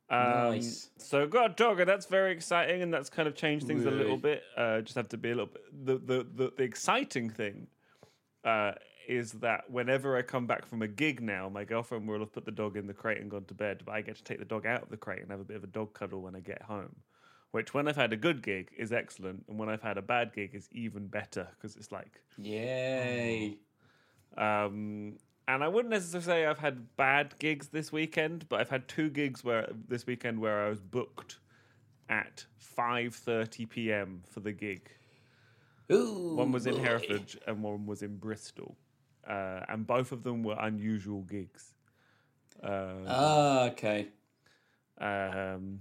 Um, nice. So got a dog, and that's very exciting, and that's kind of changed things a little bit. Uh, just have to be a little bit. The the the, the exciting thing uh, is that whenever I come back from a gig now, my girlfriend will have put the dog in the crate and gone to bed, but I get to take the dog out of the crate and have a bit of a dog cuddle when I get home. Which, when I've had a good gig, is excellent, and when I've had a bad gig, is even better because it's like Yay. um, and I wouldn't necessarily say I've had bad gigs this weekend, but I've had two gigs where this weekend where I was booked at 5:30 p.m. for the gig. Ooh. One was in boy. Hereford and one was in Bristol, uh, and both of them were unusual gigs. Uh, Ah, okay. um,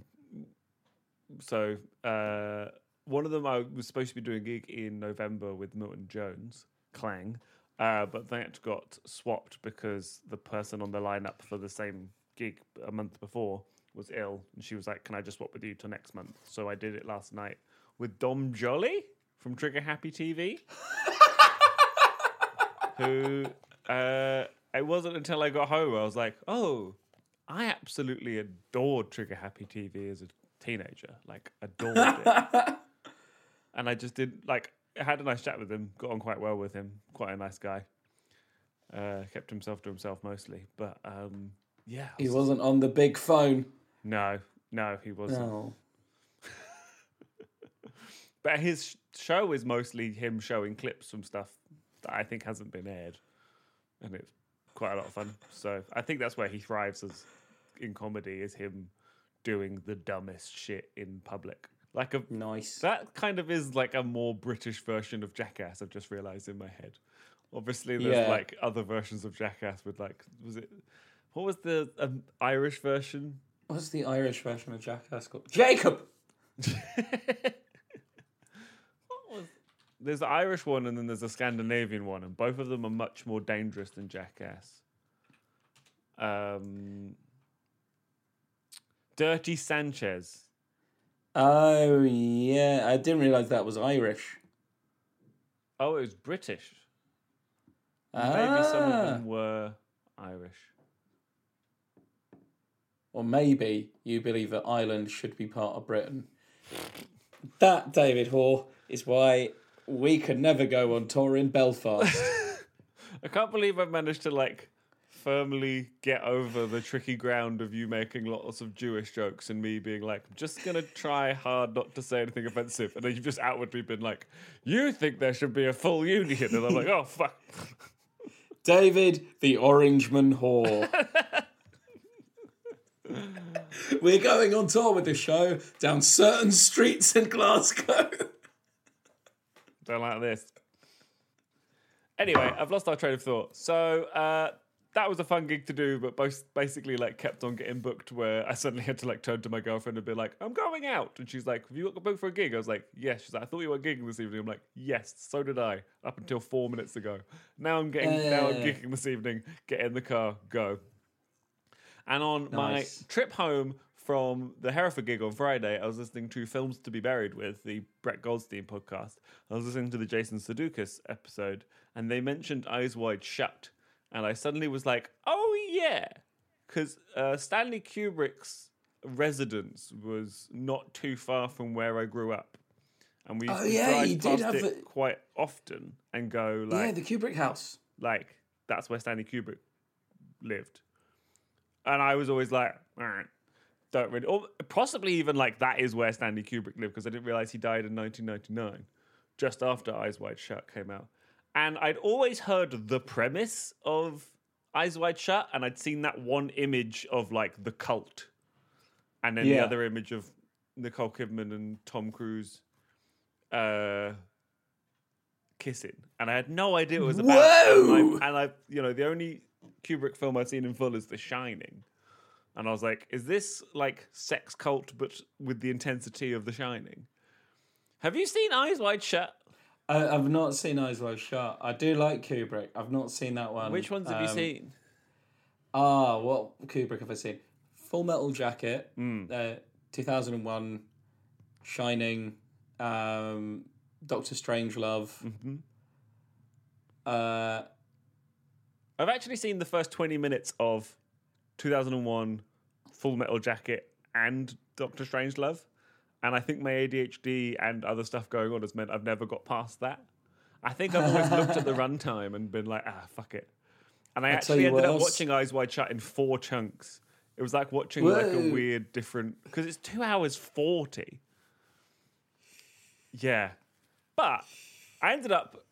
so uh, one of them I was supposed to be doing a gig in November with Milton Jones, Clang, uh, but that got swapped because the person on the lineup for the same gig a month before was ill, and she was like, "Can I just swap with you till next month?" So I did it last night with Dom Jolly from Trigger Happy TV, *laughs* who. Uh, it wasn't until I got home I was like, oh, I absolutely adored Trigger Happy TV as a teenager. Like adored it. *laughs* and I just did like I had a nice chat with him, got on quite well with him, quite a nice guy. Uh, kept himself to himself mostly, but um, yeah, I He was- wasn't on the big phone. no, no, he wasn't. No. *laughs* But his show is mostly him showing clips from stuff that I think hasn't been aired, and it's quite a lot of fun. So I think that's where he thrives as in comedy is him doing the dumbest shit in public. Like a Nice. that kind of is like a more British version of Jackass. I've just realised in my head. Obviously, there's Yeah. like other versions of Jackass with like was it what was the um, Irish version? What's the Irish version of Jackass called? Jacob! *laughs* There's the Irish one and then there's a Scandinavian one, and both of them are much more dangerous than Jackass. Um, Dirty Sanchez. Oh, yeah. I didn't realise that was Irish. Oh, it was British. Maybe some of Ah. them were Irish. Or maybe you believe that Ireland should be part of Britain. That, David Hoare, is why we could never go on tour in Belfast. *laughs* I can't believe I've managed to like firmly get over the tricky ground of you making lots of Jewish jokes and me being like, I'm just gonna try hard not to say anything offensive, and then you've just outwardly been like, you think there should be a full union, and I'm like, oh fuck. David the Orangeman Hoare. We're going on tour with the show down certain streets in Glasgow. Don't like this. Anyway, I've lost our train of thought. So uh, that was a fun gig to do, but both basically like kept on getting booked. Where I suddenly had to like turn to my girlfriend and be like, "I'm going out," and she's like, "Have you got booked for a gig?" I was like, "Yes." She's like, "I thought you were gigging this evening." I'm like, "Yes, so did I." Up until four minutes ago. Now I'm getting now I'm Uh. gigging this evening. Get in the car, go. And on Nice. my trip home from the Hereford gig on Friday, I was listening to Films to Be Buried with the Brett Goldstein podcast. I was listening to the Jason Sudeikis episode, and they mentioned Eyes Wide Shut, and I suddenly was like, "Oh yeah," because uh, Stanley Kubrick's residence was not too far from where I grew up, and we used Oh, to yeah, drive past have it it. quite often and go like, yeah, the Kubrick house. like that's where Stanley Kubrick lived. And I was always like, all right, don't really, or possibly even like that is where Stanley Kubrick lived because I didn't realize he died in 1999, just after Eyes Wide Shut came out. And I'd always heard the premise of Eyes Wide Shut, and I'd seen that one image of like the cult, and then the other image of Nicole Kidman and Tom Cruise. Uh, kissing, and I had no idea what it was about. Whoa! And I, and I, you know, the only Kubrick film I've seen in full is The Shining, and I was like, "Is this like sex cult, but with the intensity of The Shining?" Have you seen Eyes Wide Shut? I, I've not seen Eyes Wide Shut. I do like Kubrick. I've not seen that one. Which ones have you Um, seen? Ah, what Kubrick have I seen? Full Metal Jacket, Hmm. uh, 2001, Shining, um, Doctor Strangelove. Mm-hmm. Uh, I've actually seen the first twenty minutes of 2001, Full Metal Jacket, and Doctor Strangelove, and I think my ADHD and other stuff going on has meant I've never got past that. I think I've always looked at the *laughs* runtime and been like, ah, fuck it. And I I'll actually ended up watching Eyes Wide Shut in four chunks. It was like watching like a weird different because it's two hours forty. Yeah, but I ended up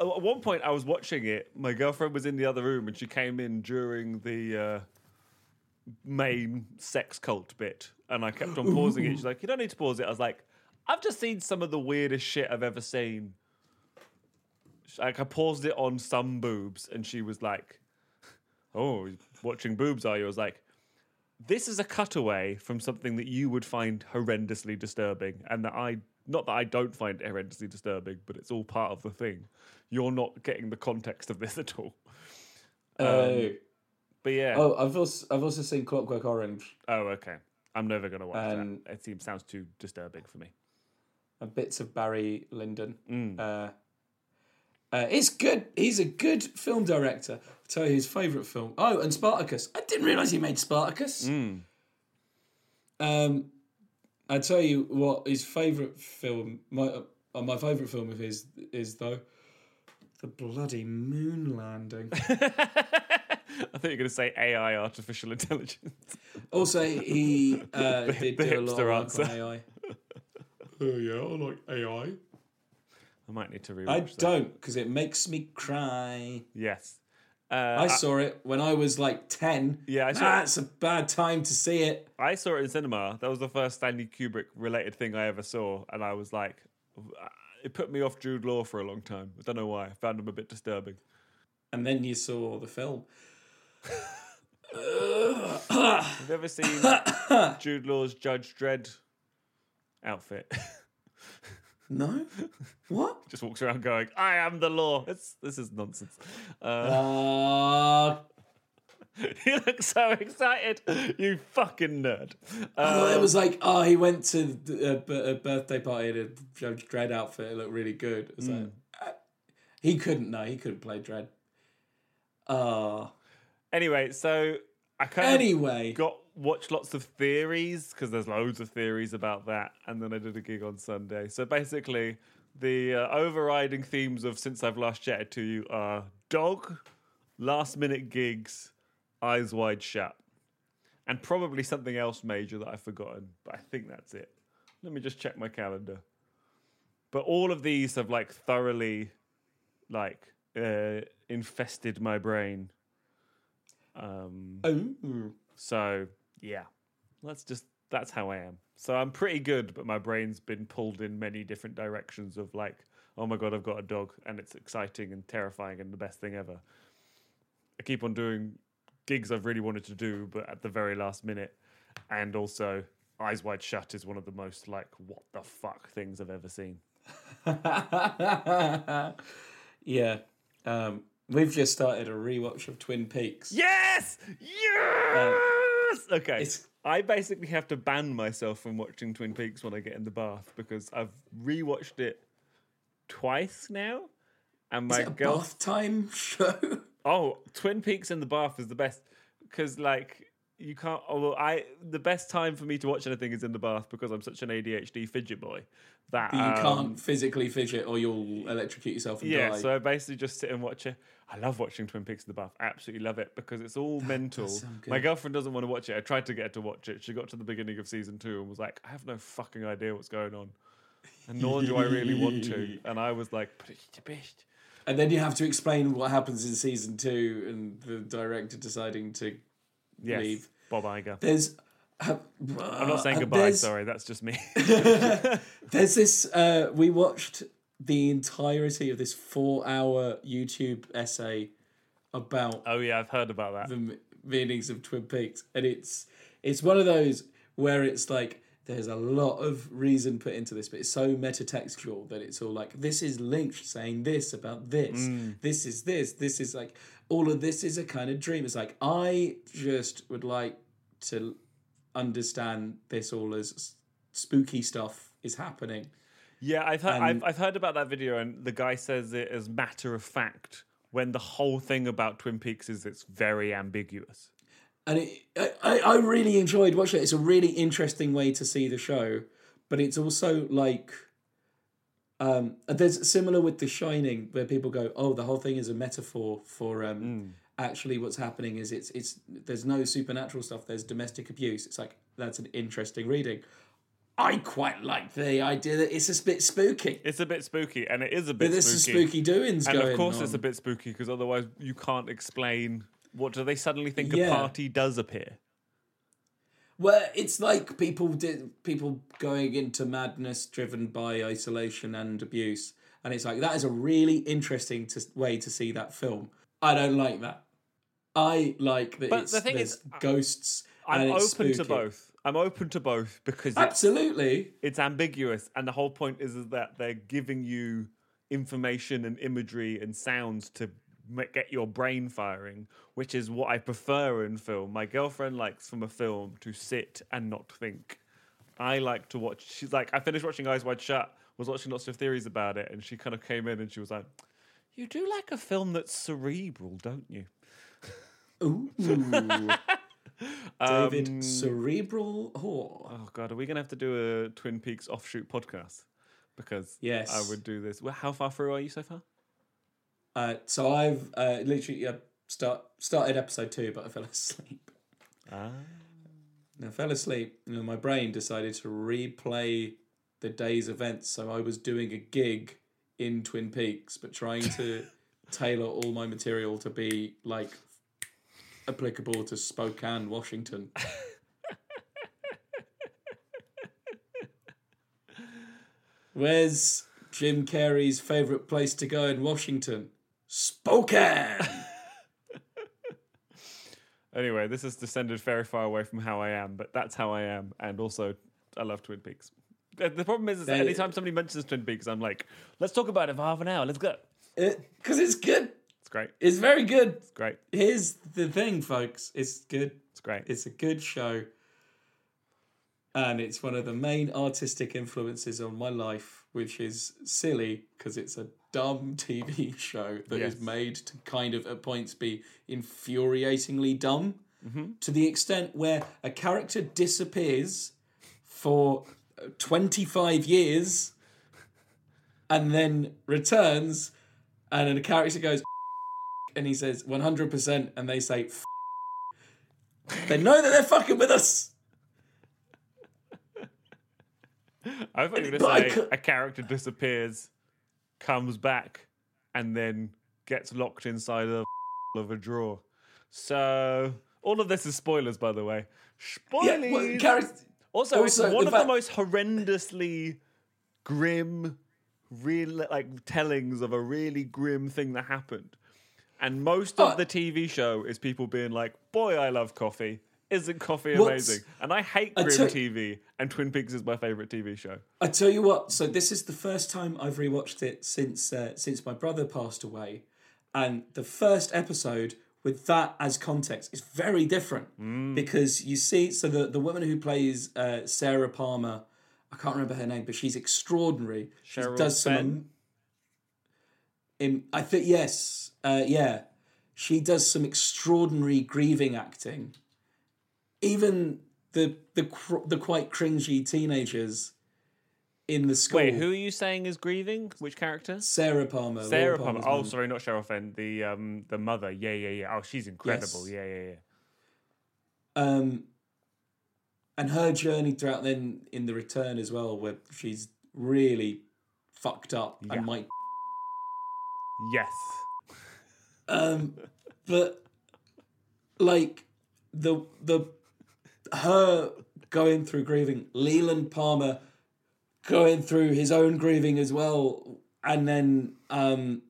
at one point I was watching it. My girlfriend was in the other room and she came in during the uh, main sex cult bit, and I kept on pausing it. *laughs* She's like, "You don't need to pause it." I was like, "I've just seen some of the weirdest shit I've ever seen." Like I paused it on some boobs, and she was like, "Oh, watching boobs, are you?" I was like, "This is a cutaway from something that you would find horrendously disturbing, and that I." Not that I don't find it horrendously disturbing, but it's all part of the thing. You're not getting the context of this *laughs* at all. oh, um, But yeah. oh, I've also I've also seen Clockwork Orange Oh, okay. I'm never gonna watch Um, that. It seems sounds too disturbing for me. and bits of Barry Lyndon. Mm. Uh, Uh, it's good. He's a good film director. I'll tell you his favourite film. Oh, and Spartacus. I didn't realise he made Spartacus. Um, I tell you what, his favourite film, my uh, my favourite film of his is though, the bloody moon landing. *laughs* I think you're going to say AI, artificial intelligence. also, he *laughs* uh, did the do a lot hipster of answer. work on AI. Oh yeah, I like AI. I might need to rewatch I that. don't because it makes me cry. Yes. Uh, I saw it when I was like ten. Yeah, I saw it. That's a bad time to see it. I saw it in cinema. That was the first Stanley Kubrick related thing I ever saw, and I was like, it put me off Jude Law for a long time. I don't know why. I found him a bit disturbing. And then you saw the film. Have you ever seen Jude Law's Judge Dredd outfit? *laughs* No, what? Just walks around going, "I am the law." It's, this is nonsense. Uh, Uh, *laughs* you look so excited, you fucking nerd. Uh, it was like, oh, he went to a, a, birthday party in a Judge Dredd outfit. It looked really good. Was like, uh, he couldn't. No, he couldn't play Dredd. Uh, anyway, so I kind of anyway, got watched lots of theories because there's loads of theories about that and then i did a gig on sunday. So basically the uh, overriding themes of since i've last chatted to you are dog last minute gigs eyes wide shut and probably something else major that i've forgotten but i think that's it. Let me just check my calendar. But all of these have like thoroughly like uh, infested my brain um oh, so yeah, let's just that's how I am. So I'm pretty good, but my brain's been pulled in many different directions of like, oh my god, I've got a dog, and it's exciting and terrifying and the best thing ever. I keep on doing gigs I've really wanted to do, but at the very last minute, and also Eyes Wide Shut is one of the most like what the fuck things I've ever seen. *laughs* yeah. Um, we've just started a rewatch of Twin Peaks. Yes, yes. Um, okay, it's- I basically have to ban myself from watching Twin Peaks when I get in the bath because I've rewatched it twice now, and my girl. bath time *laughs* show? Oh, Twin Peaks in the bath is the best because like you can't. Oh, well, I, the best time for me to watch anything is in the bath because I'm such an ADHD fidget boy that you um, can't physically fidget or you'll electrocute yourself and Yeah, die. so I basically just sit and watch it. I love watching Twin Peaks in the bath. Absolutely love it because it's all mental. sound My girlfriend doesn't want to watch it. I tried to get her to watch it. She got to the beginning of season two and was like, "I have no fucking idea what's going on, and nor do I really want to." *laughs* And I was like. And then you have to explain what happens in season two and the director deciding to "Yes, leave. Bob Iger." There's. Uh, I'm not saying goodbye. Sorry, that's just me. *laughs* there's this. Uh, we watched the entirety of this four-hour YouTube essay about oh yeah, I've heard about that. the meanings of Twin Peaks, and it's it's one of those where it's like there's a lot of reason put into this, but it's so metatextual that it's all like this is Lynch saying this about this, mm. this is this, this is like all of this is a kind of dream. It's like I just would like to understand this all as spooky stuff is happening. Yeah, I've heard. I've, I've heard about that video, and the guy says it as matter of fact. When the whole thing about Twin Peaks is it's very ambiguous. And it, I, I really enjoyed watching it. It's a really interesting way to see the show, but it's also like, um, there's similar with The Shining, where people go, "Oh, the whole thing is a metaphor for um, actually what's happening is it's it's there's no supernatural stuff. There's domestic abuse. It's like that's an interesting reading. I quite like the idea that it's a bit spooky. It's a bit spooky, and it is a bit But this spooky. is spooky doings and of course, on. it's a bit spooky because otherwise you can't explain. What do they suddenly think Yeah. a party does appear? Well, it's like people did people going into madness driven by isolation and abuse, and it's like that is a really interesting to, way to see that film. I don't like that. I like that But it's the thing is, ghosts. I'm it's open to both. I'm open to both because Absolutely, it's ambiguous, and the whole point is, is that they're giving you information and imagery and sounds to get your brain firing, which is what I prefer in film. My girlfriend likes from a film to sit and not think. I like to watch. She's like, I finished watching Eyes Wide Shut, was watching lots of theories about it, and she kind of came in and she was like, You do like a film that's cerebral, don't you? Ooh. *laughs* David um, Cerebral Whore. Oh god, are we gonna have to do a Twin Peaks offshoot podcast? Because Yes. I would do this. Well, how far through are you so far? Uh, so I've uh, literally start started episode two, but I fell *laughs* asleep. Ah. And I fell asleep. Know, my brain decided to replay the day's events. So I was doing a gig in Twin Peaks, but trying to *laughs* tailor all my material to be like applicable to Spokane, Washington. *laughs* Where's Jim Carrey's favorite place to go in Washington? Spokane. *laughs* Anyway, this has descended very far away from how I am, but that's how I am, and also I love Twin Peaks. The problem is, is that anytime somebody mentions Twin Peaks, I'm like, let's talk about it for half an hour. Let's go. Because it's good. It's great. It's very good. It's great. Here's the thing, folks. It's good. It's great. It's a good show. And it's one of the main artistic influences on my life, which is silly because it's a dumb TV *laughs* show that is Yes. made to kind of at points be infuriatingly dumb. To the extent where a character disappears for uh, 25 years and then returns and then a character goes *laughs* and he says 100% and they say *laughs* they know that they're fucking with us. I thought you were going to say a character disappears, comes back, and then gets locked inside a *laughs* of a drawer. So all of this is spoilers, by the way. yeah Spoilers. well, character also, also, it's one of fact- the most horrendously grim, real like tellings of a really grim thing that happened. And most of Oh. the TV show is people being like, "Boy, I love coffee." Isn't coffee What's- amazing? And I hate I grim TV, and Twin Peaks is my favorite TV show. I tell you what. So this is the first time I've rewatched it since uh, since my brother passed away, and the first episode with that as context is very different because you see. So the the woman who plays uh, Sarah Palmer, I can't remember her name, but she's extraordinary. She Cheryl does some. In I think yes, uh, yeah, she does some extraordinary grieving acting. Even the the cr- the quite cringy teenagers in the school. Wait, who are you saying is grieving? Which character? Sarah Palmer. Sarah Laura Palmer. Palmer's Oh, mum. sorry, not Sherilyn Fenn. The um, the mother. Yeah, yeah, yeah. Oh, she's incredible. Yes. Yeah, yeah, yeah. Um, and her journey throughout then in the return as well, where she's really fucked up Yeah. and might. Yes. Um, but like the the her going through grieving, Leland Palmer going through his own grieving as well, and then um,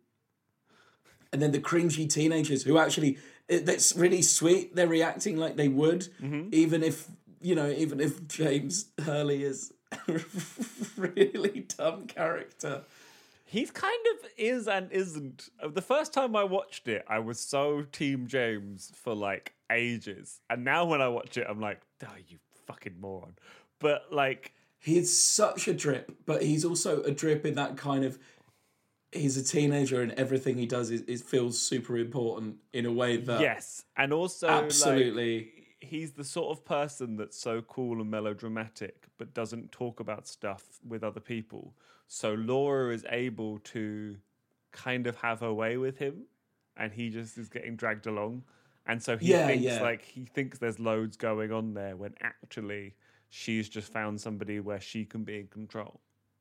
and then the cringy teenagers who actually it, that's really sweet. They're reacting like they would, even if you know, even if James Hurley is a *laughs* really dumb character. He's kind of is and isn't. The first time I watched it, I was so Team James for like ages. And now when I watch it, I'm like, *laughs* oh, you fucking moron. But like, He's such a drip, but he's also a drip in that kind of. He's a teenager, and everything he does is, is feels super important in a way that yes. And also, like, absolutely. he's the sort of person that's so cool and melodramatic, but doesn't talk about stuff with other people. So Laura is able to kind of have her way with him, and he just is getting dragged along. And so he Yeah, thinks yeah. like he thinks there's loads going on there when actually she's just found somebody where she can be in control.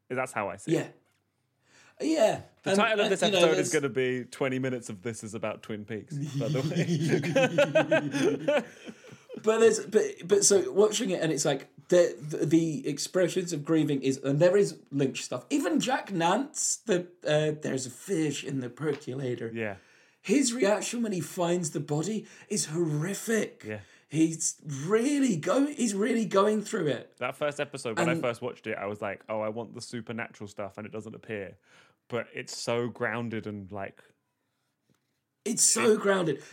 That's how I see it. yeah, yeah. The title of this episode is going to be 20 minutes of this is about Twin Peaks, by the way. *laughs* But there's but but so watching it and it's like the the, the expressions of grieving is and there is Lynch stuff. Even Jack Nance, the uh, there's a fish in the percolator. yeah. His reaction when he finds the body is horrific. Yeah. He's really going. He's really going through it. That first episode, when I first watched it, I was like, oh, I want the supernatural stuff, and it doesn't appear. But it's so grounded and like, It's so grounded,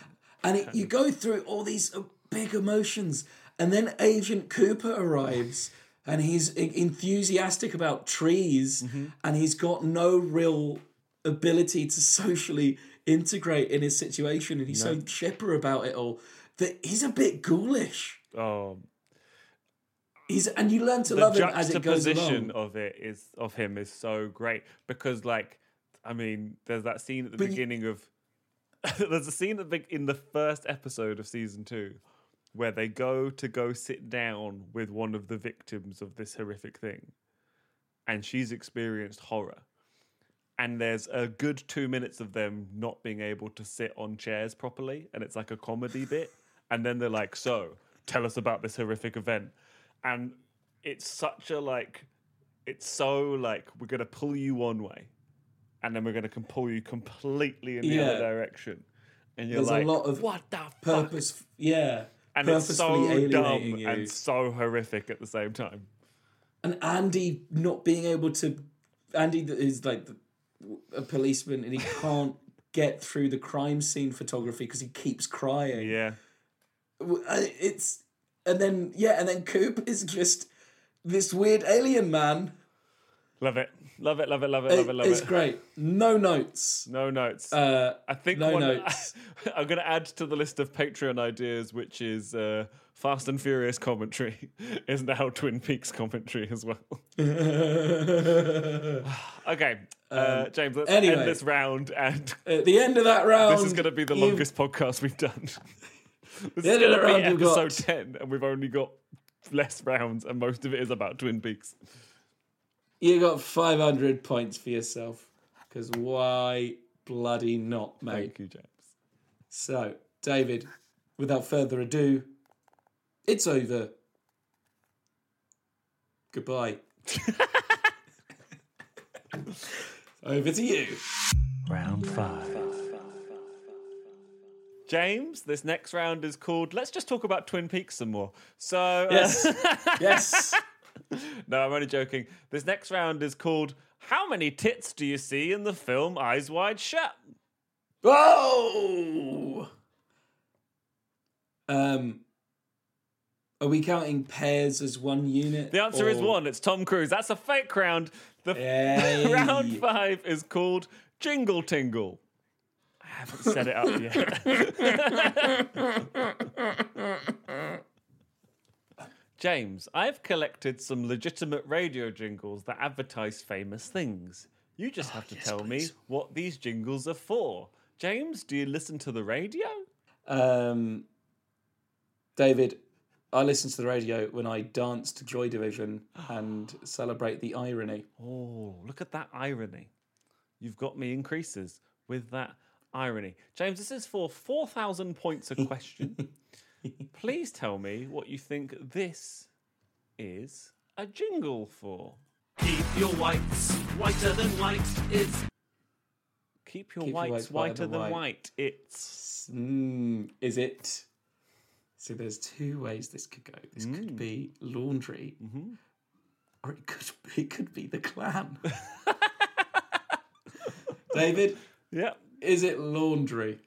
and it, you *laughs* go through all these uh, big emotions, and then Agent Cooper arrives, and he's enthusiastic about trees, and he's got no real ability to socially integrate in his situation, and he's so chipper about it all that he's a bit ghoulish. Oh, He's and you learn to the love him as it goes juxtaposition along. of it is of him is so great because like I mean there's that scene at the But you- beginning of *laughs* there's a scene at the, in the first episode of season 2 where they go to go sit down with one of the victims of this horrific thing and she's experienced horror and there's a good 2 minutes of them not being able to sit on chairs properly and it's like a comedy bit. And then they're like so tell us about this horrific event. And it's such a like it's so like we're gonna pull you one way and then we're gonna com- pull you completely in the Yeah. other direction. And you're There's a like lot of what the fuck? Purpose, yeah, and it's so dumb you. and so horrific at the same time. And Andy not being able to Andy is like the, a policeman and he can't get through the crime scene photography because he keeps crying. yeah It's and then yeah, and then Coop is just this weird alien man. love it love it love it love it love it love it's it great. No notes. no notes Uh, I think no one, notes. *laughs* I'm going to add to the list of Patreon ideas, which is uh, Fast and Furious commentary, *laughs* is now Twin Peaks commentary as well. *laughs* okay, uh, James, let's Um, anyway. end this round, and at the end of that round, *laughs* this is going to be the you've- longest podcast we've done. this The is end of going to be round you've got- episode 10, and we've only got less rounds, and most of it is about Twin Peaks. You got 500 points for yourself. Because why bloody not, mate? Thank you, James. So, David, without further ado, it's over. Goodbye. *laughs* over to you. Round five. James, this next round is called Let's Just Talk About Twin Peaks some more. So, uh, Yes. *laughs* yes. No, I'm only joking. This next round is called How Many Tits Do You See in the Film Eyes Wide Shut? Whoa! Um, are we counting pairs as one unit? The answer is one. It's Tom Cruise. That's a fake round. The *laughs* Hey. round five is called Jingle Tingle. I haven't set it up yet. *laughs* James, I've collected some legitimate radio jingles that advertise famous things. You just have to tell please. me what these jingles are for. James, do you listen to the radio? Um, David, I listen to the radio when I dance to Joy Division and celebrate the irony. Oh, look at that irony. You've got me increases with that irony. James, this is for 4,000 points a *laughs* question. Please tell me what you think this is a jingle for. Keep your whites whiter than white. It's Keep your Keep your whites whites whiter than white. It's. Mm, is it? So there's two ways this could go. This could mm. be laundry, mm-hmm. or it could *laughs* it could be the clan. *laughs* David, Yeah. is it laundry?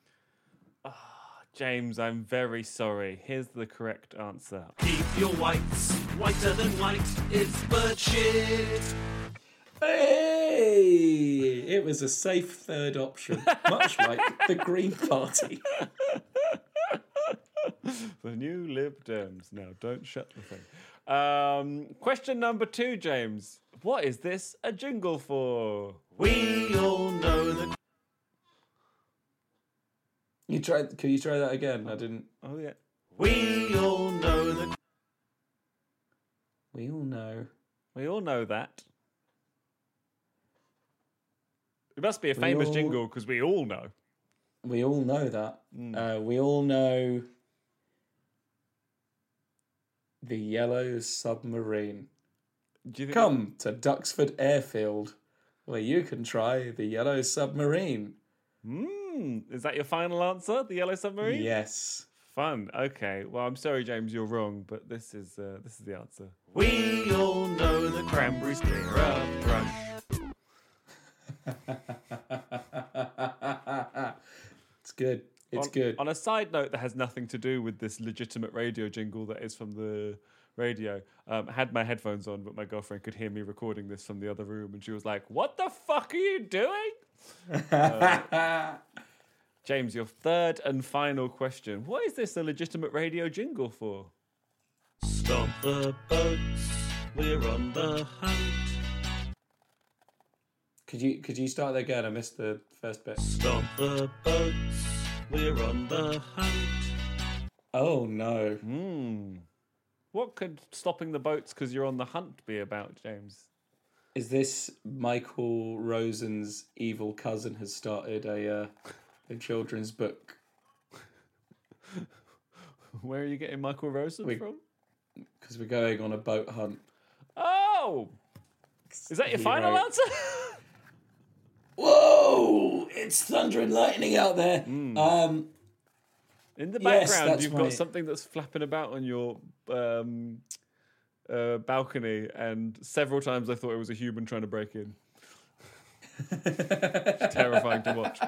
Ah, James, I'm very sorry. Here's the correct answer. keep your whites whiter than white. It's bird shit. Hey, it was a safe third option, much like the Green Party. *laughs* *laughs* The new Lib Dems. Now, don't shut the thing. Um, question number two, James. What is this a jingle for? We all know that You tried? Can you try that again? I didn't. Oh, yeah. we all know that We all know. We all know that. It must be a famous all- jingle because we all know. We all know that. Uh, we all know the yellow submarine. Do you think Come to Duxford Airfield, where you can try the yellow submarine. Mm, is that your final answer? The yellow submarine? Yes. Fun. Okay. Well, I'm sorry, James, you're wrong, but this is uh, this is the answer. we all know the Cranberries clear up brush. *laughs* It's good. It's on, good. On a side note that has nothing to do with this legitimate radio jingle that is from the radio, um, I had my headphones on, but my girlfriend could hear me recording this from the other room, and she was like, "What the fuck are you doing?" Uh, *laughs* James, your third and final question. What is this a legitimate radio jingle for? Stop the boats, we're on the hunt. Could you could you start that again? I missed the first bit. Stop the boats, we're on the hunt. Oh no. Hmm. What could stopping the boats because you're on the hunt be about, James? Is this Michael Rosen's evil cousin has started a uh, a children's book? *laughs* Where are you getting Michael Rosen We- from? Because we're going on a boat hunt. Oh! Is that your He final wrote- answer? Whoa! It's thunder and lightning out there. Um, In the background, that's you've my- got something that's flapping about on your um, uh, balcony, and several times I thought it was a human trying to break in. It's *laughs* terrifying to watch.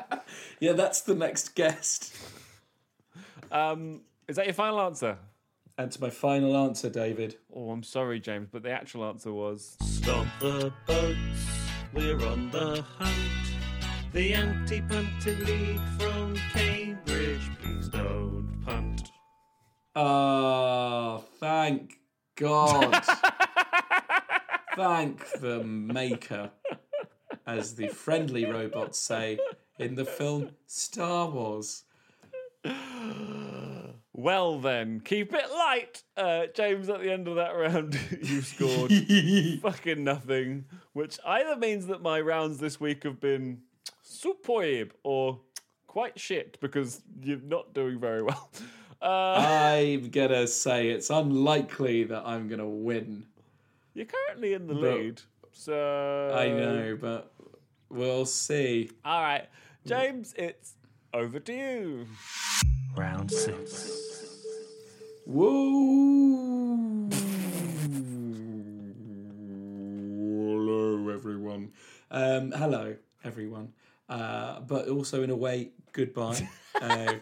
yeah, that's the next guest. Um, is that your final answer? That's my final answer, David. Oh, I'm sorry, James, but the actual answer was Stop the boats, we're on the hunt. The Anti-Punting League from Cambridge, please don't punt. Oh, thank God. *laughs* thank the maker, as the friendly robots say in the film Star Wars. Well, then, keep it light. Uh, James, at the end of that round, *laughs* you scored *laughs* fucking nothing, which either means that my rounds this week have been superb or quite shit because you're not doing very well. *laughs* Uh, I'm gonna say it's unlikely that I'm gonna win. you're currently in the lead. So. I know, but we'll see. All right. James, it's over to you. Round six. Whoa! Hello, everyone. Um, hello, everyone. Uh, but also, in a way, goodbye. *laughs*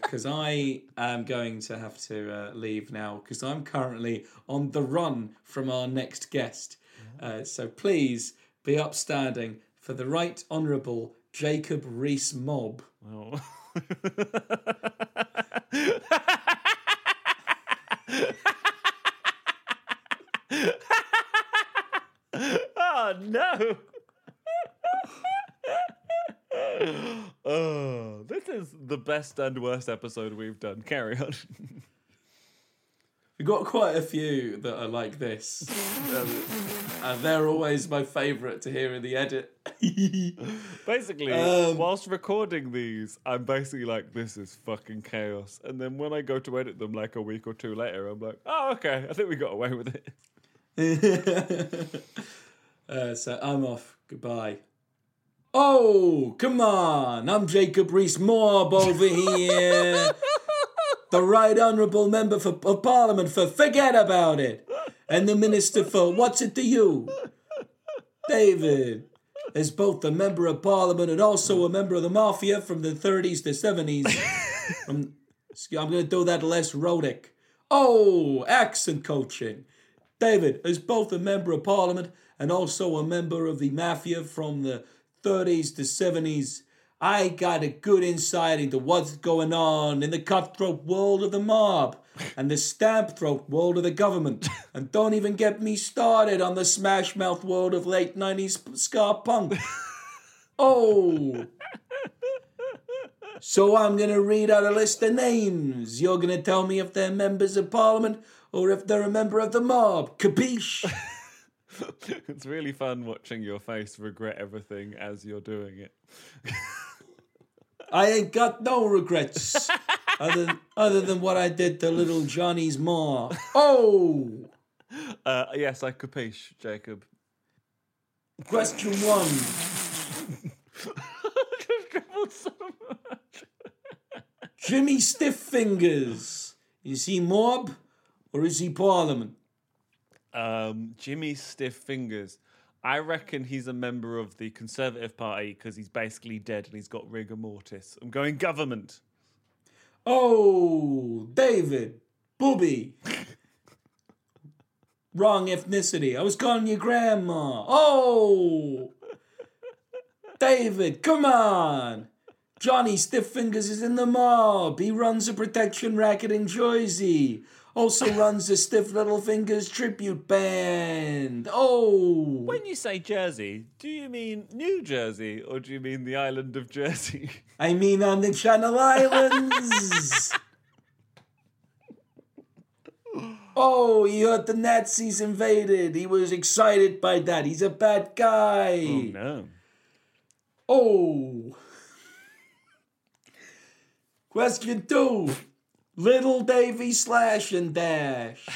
Because I am going to have to uh, leave now because I'm currently on the run from our next guest. Uh, so please be upstanding for the Right Honourable Jacob Rees Mobb. Oh. *laughs* *laughs* oh no. *laughs* oh, this is the best and worst episode we've done. Carry on. We've got quite a few that are like this. Um, and they're always my favourite to hear in the edit. *laughs* basically, Um, whilst recording these, I'm basically like, this is fucking chaos. And then when I go to edit them like a week or two later, I'm like, oh, okay, I think we got away with it. *laughs* uh, so I'm off. Goodbye. Oh, come on. I'm Jacob Rees Mobb over here. the Right Honourable Member for, of Parliament for Forget About It. And the Minister for What's It to You? David is both a Member of Parliament and also a member of the Mafia from the 30s to 70s. From, um, I'm going to do that less rhotic. Oh, accent coaching. David is both a member of parliament and also a member of the mafia from the 30s to 70s. I got a good insight into what's going on in the cutthroat world of the mob *laughs* and the stamp throat world of the government. And don't even get me started on the smash mouth world of late 90s ska punk. *laughs* Oh. So I'm going to read out a list of names. You're going to tell me if they're members of parliament or if they're a member of the mob. Capiche? *laughs* *laughs* it's really fun watching your face regret everything as you're doing it. I ain't got no regrets *laughs* other, other than what I did to little Johnny's ma. Oh! Uh, yes, I capiche, Jacob. Question one. *laughs* Jimmy Stiff Fingers. Is he mob or is he parliament? Um, Jimmy Stiff Fingers. I reckon he's a member of the Conservative Party because he's basically dead and he's got rigor mortis. I'm going government. Oh, David, booby. *laughs* Wrong ethnicity. I was calling you grandma. Oh, David, come on. Johnny Stiff Fingers is in the mob. He runs a protection racket in Jersey. Also runs the Stiff Little Fingers tribute band. Oh. When you say Jersey, do you mean New Jersey or do you mean the island of Jersey? I mean on the Channel Islands. oh, he heard the Nazis invaded. He was excited by that. He's a bad guy. Oh, no. Oh. Question two. Little Davy Slash and Dash.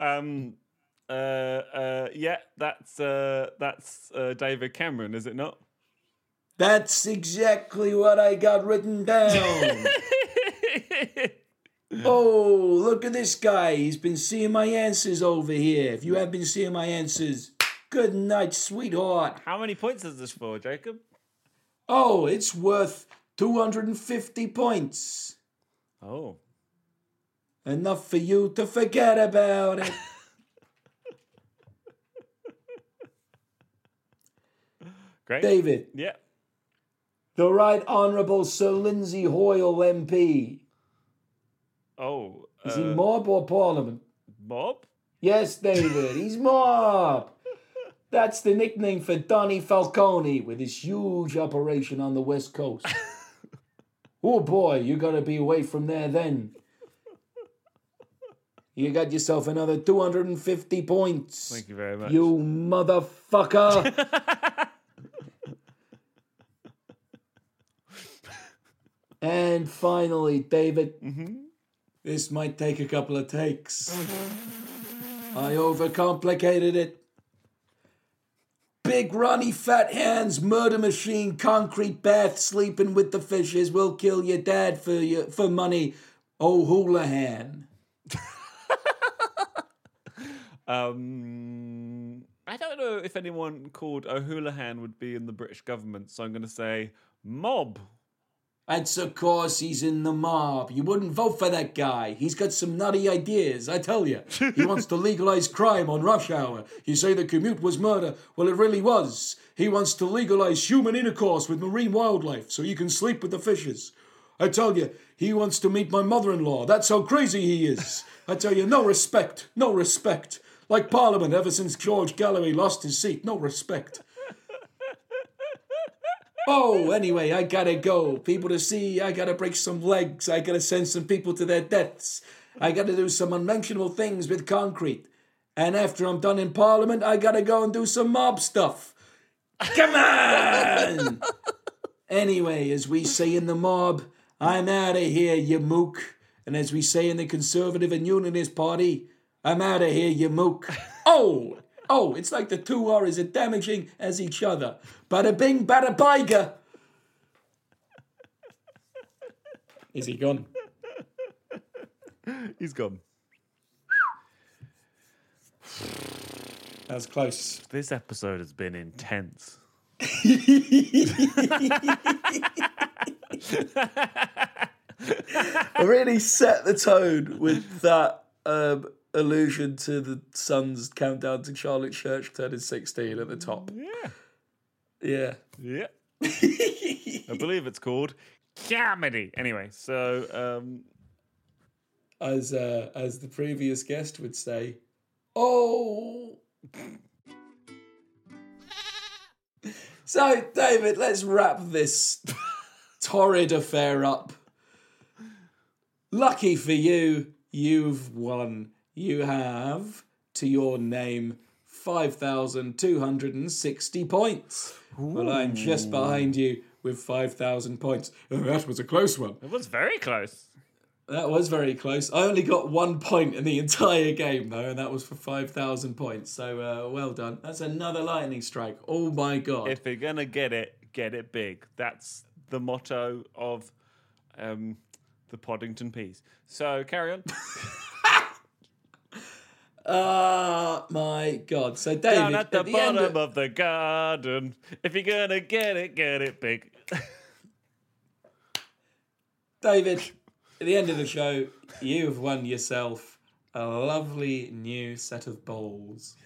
Um. Uh. Uh. Yeah. That's. Uh. That's uh, David Cameron, is it not? That's exactly what I got written down. *laughs* oh, look at this guy. He's been seeing my answers over here. If you have been seeing my answers, good night, sweetheart. How many points is this for, Jacob? Oh, it's worth 250 points. Oh. Enough for you to forget about it. *laughs* Great. David, Yeah. the Right Honourable Sir Lindsay Hoyle MP. Oh. Is uh, he mob or parliament? Mob? Yes, David, he's mob. That's the nickname for Donny Falcone with his huge operation on the West Coast. *laughs* oh boy, you gotta be away from there then. You got yourself another 250 points. Thank you very much. You motherfucker. *laughs* and finally, David, mm-hmm. this might take a couple of takes. I overcomplicated it. Big runny fat hands, murder machine, concrete bath, sleeping with the fishes will kill your dad for your, for money. Oh, Houlihan. *laughs* Um, I don't know if anyone called O'Houlihan would be in the British government, so I'm going to say mob. That's of course he's in the mob. You wouldn't vote for that guy. He's got some nutty ideas, I tell you. He *laughs* wants to legalize crime on rush hour. You say the commute was murder. Well, it really was. He wants to legalize human intercourse with marine wildlife so you can sleep with the fishes. I tell you, he wants to meet my mother in law. That's how crazy he is. I tell you, no respect. No respect. Like Parliament ever since George Galloway lost his seat. No respect. Oh, anyway, I gotta go. People to see, I gotta break some legs, I gotta send some people to their deaths, I gotta do some unmentionable things with concrete. And after I'm done in Parliament, I gotta go and do some mob stuff. Come on! *laughs* anyway, as we say in the mob, I'm out of here, you mook. And as we say in the Conservative and Unionist Party, I'm out of here, you mook. *laughs* Oh! Oh, it's like the two are as damaging as each other. Bada bing, bada biga. Is he gone? He's gone. That was close. This episode has been intense. I *laughs* really set the tone with that um, allusion to the Sun's countdown to Charlotte Church turning 16 at the top. Yeah. Yeah. Yeah. *laughs* I believe it's called comedy. Anyway, so um, As, uh, as the previous guest would say, oh. *laughs* so, David, let's wrap this torrid affair up. Lucky for you, you've won. You have, to your name, 5,260 points. Well, I'm just behind you with 5,000 points. Oh, that was a close one. it was very close. That was very close. I only got one point in the entire game, though, and that was for 5,000 points. So, uh, well done. That's another lightning strike. Oh my god. If you're gonna get it, get it big. That's the motto of um, the Poddington Peas. So carry on. *laughs* Ah, my god. So, David, Down at the, end bottom of- of the garden. If you're gonna get it, get it big. *laughs* David, at the end of the show, you've won yourself a lovely new set of bowls.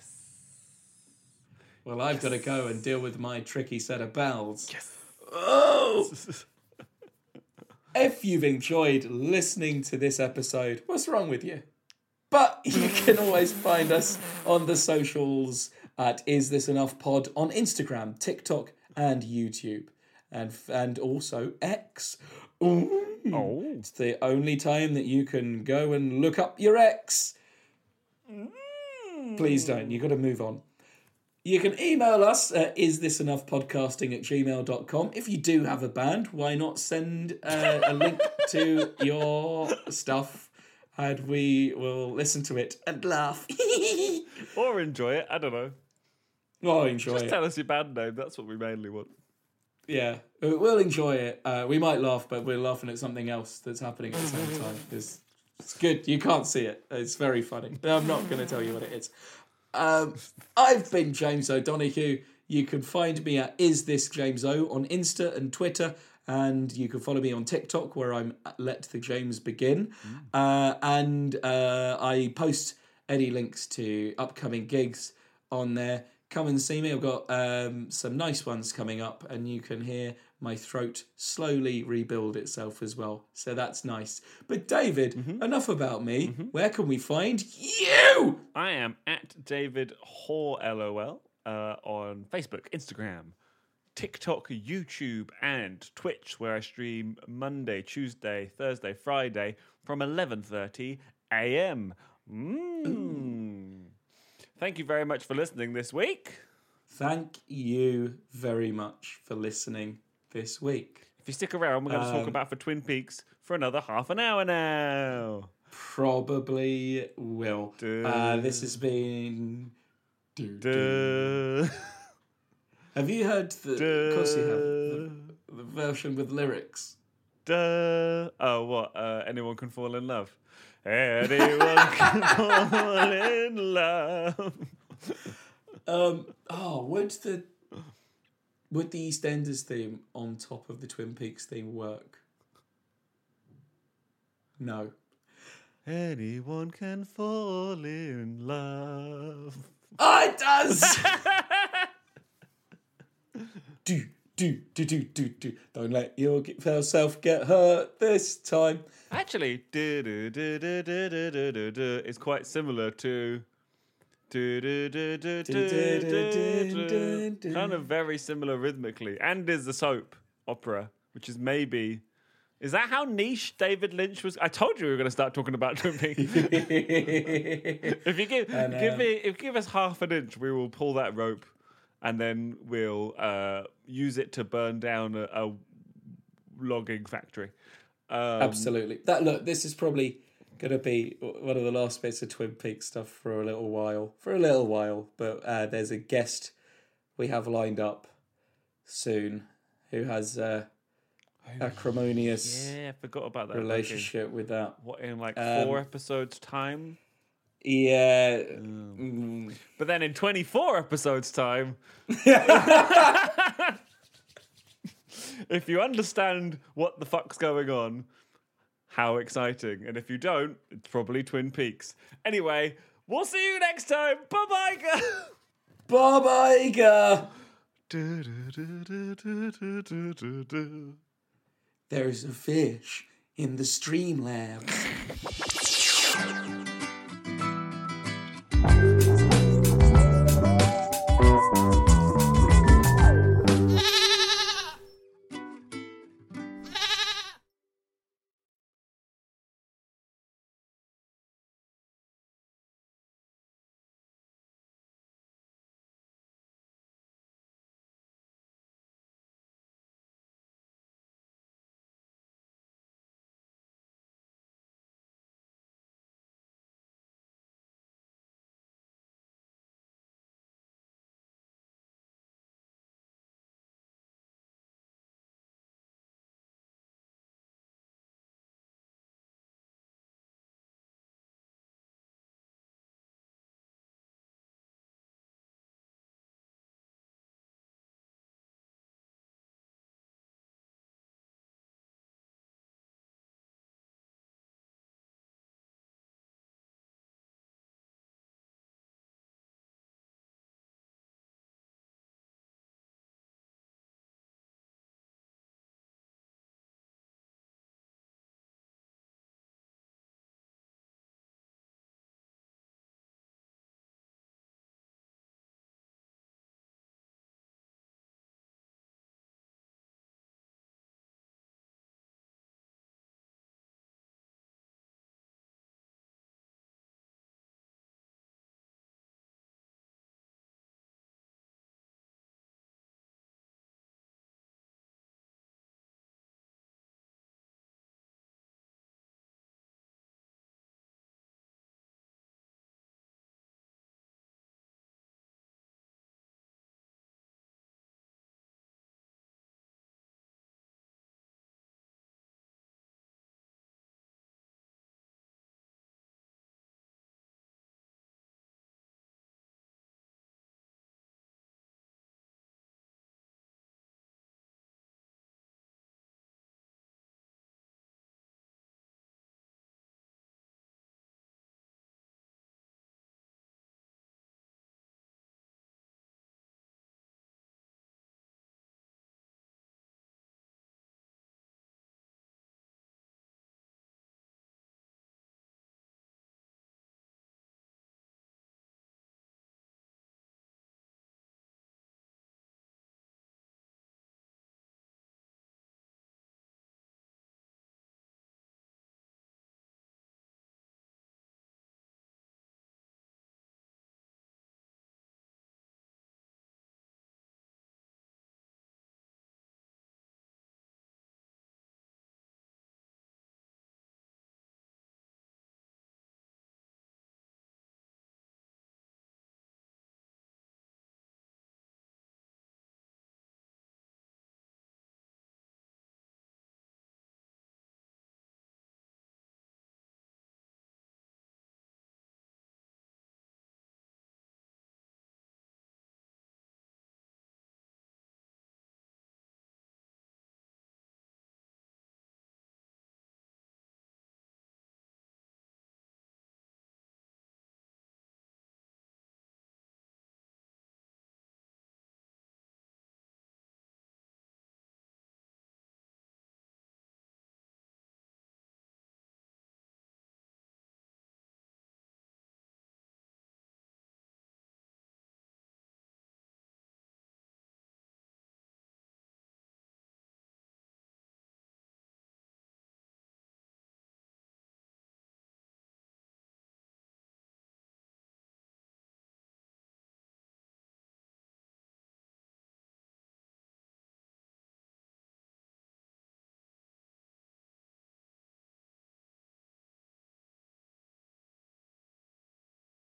Well, I've got to go and deal with my tricky set of bells. Yes. Oh! *laughs* if you've enjoyed listening to this episode, what's wrong with you? But *laughs* you can always find us on the socials at Is This Enough Pod on Instagram, TikTok, and YouTube, and and also X. Ooh. Oh. It's the only time that you can go and look up your ex. Please don't. You've got to move on. You can email us at isthisenoughpodcasting at gmail.com. If you do have a band, why not send uh, a link to *laughs* your stuff and we will listen to it and laugh. *laughs* Or enjoy it. I don't know. oh, enjoy Just it. tell us your band name. That's what we mainly want. Yeah, we'll enjoy it. Uh, we might laugh, but we're laughing at something else that's happening at the same *laughs* time. It's, it's good. You can't see it. It's very funny. I'm not going to tell you what it is. Um, I've been James O'Donoghue. You can find me at Is This James O on Insta and Twitter. And you can follow me on TikTok where I'm Let the James Begin. Uh, and uh, I post any links to upcoming gigs on there. Come and see me. I've got um, some nice ones coming up, and you can hear my throat slowly rebuild itself as well. So that's nice. But David, enough about me. Where can we find you? I am at David Hoare LOL uh, on Facebook, Instagram, TikTok, YouTube, and Twitch, where I stream Monday, Tuesday, Thursday, Friday from 11:30 a.m. Mm. Thank you very much for listening this week. Thank you very much for listening this week. If you stick around, we're going to talk Um, about for Twin Peaks for another half an hour now. Probably will. Uh, this has been. Duh. Have you heard the? Of course you have the, the version with lyrics. Duh. Oh, what? Uh, anyone can fall in love. Anyone *laughs* can fall in love. Um. Oh, would the would the EastEnders theme on top of the Twin Peaks theme work? No. Anyone can fall in love. Oh, it does. *laughs* do do do do do do. Don't let yourself get hurt this time. Actually, do do do do do do do do do is quite similar to. Do, do, do, do, do, do, do. Kind of very similar rhythmically, and is the soap opera, which is maybe. Is that how niche David Lynch was? I told you we were going to start talking about Twin if you give give me if you give us half an inch, we will pull that rope, and then we'll uh, use it to burn down a, a logging factory. Um, Absolutely. That look. This is probably going to be one of the last bits of Twin Peaks stuff for a little while. For a little while, but uh, there's a guest we have lined up soon who has uh, acrimonious Yeah, I forgot about that. relationship with that. What in like Um, four episodes time? Yeah. mm. But then in 24 episodes time, *laughs* if you understand what the fuck's going on, how exciting. And if you don't, it's probably Twin Peaks. Anyway, we'll see you next time. Bye bye. Bob Iger. There's a fish in the Streamlabs.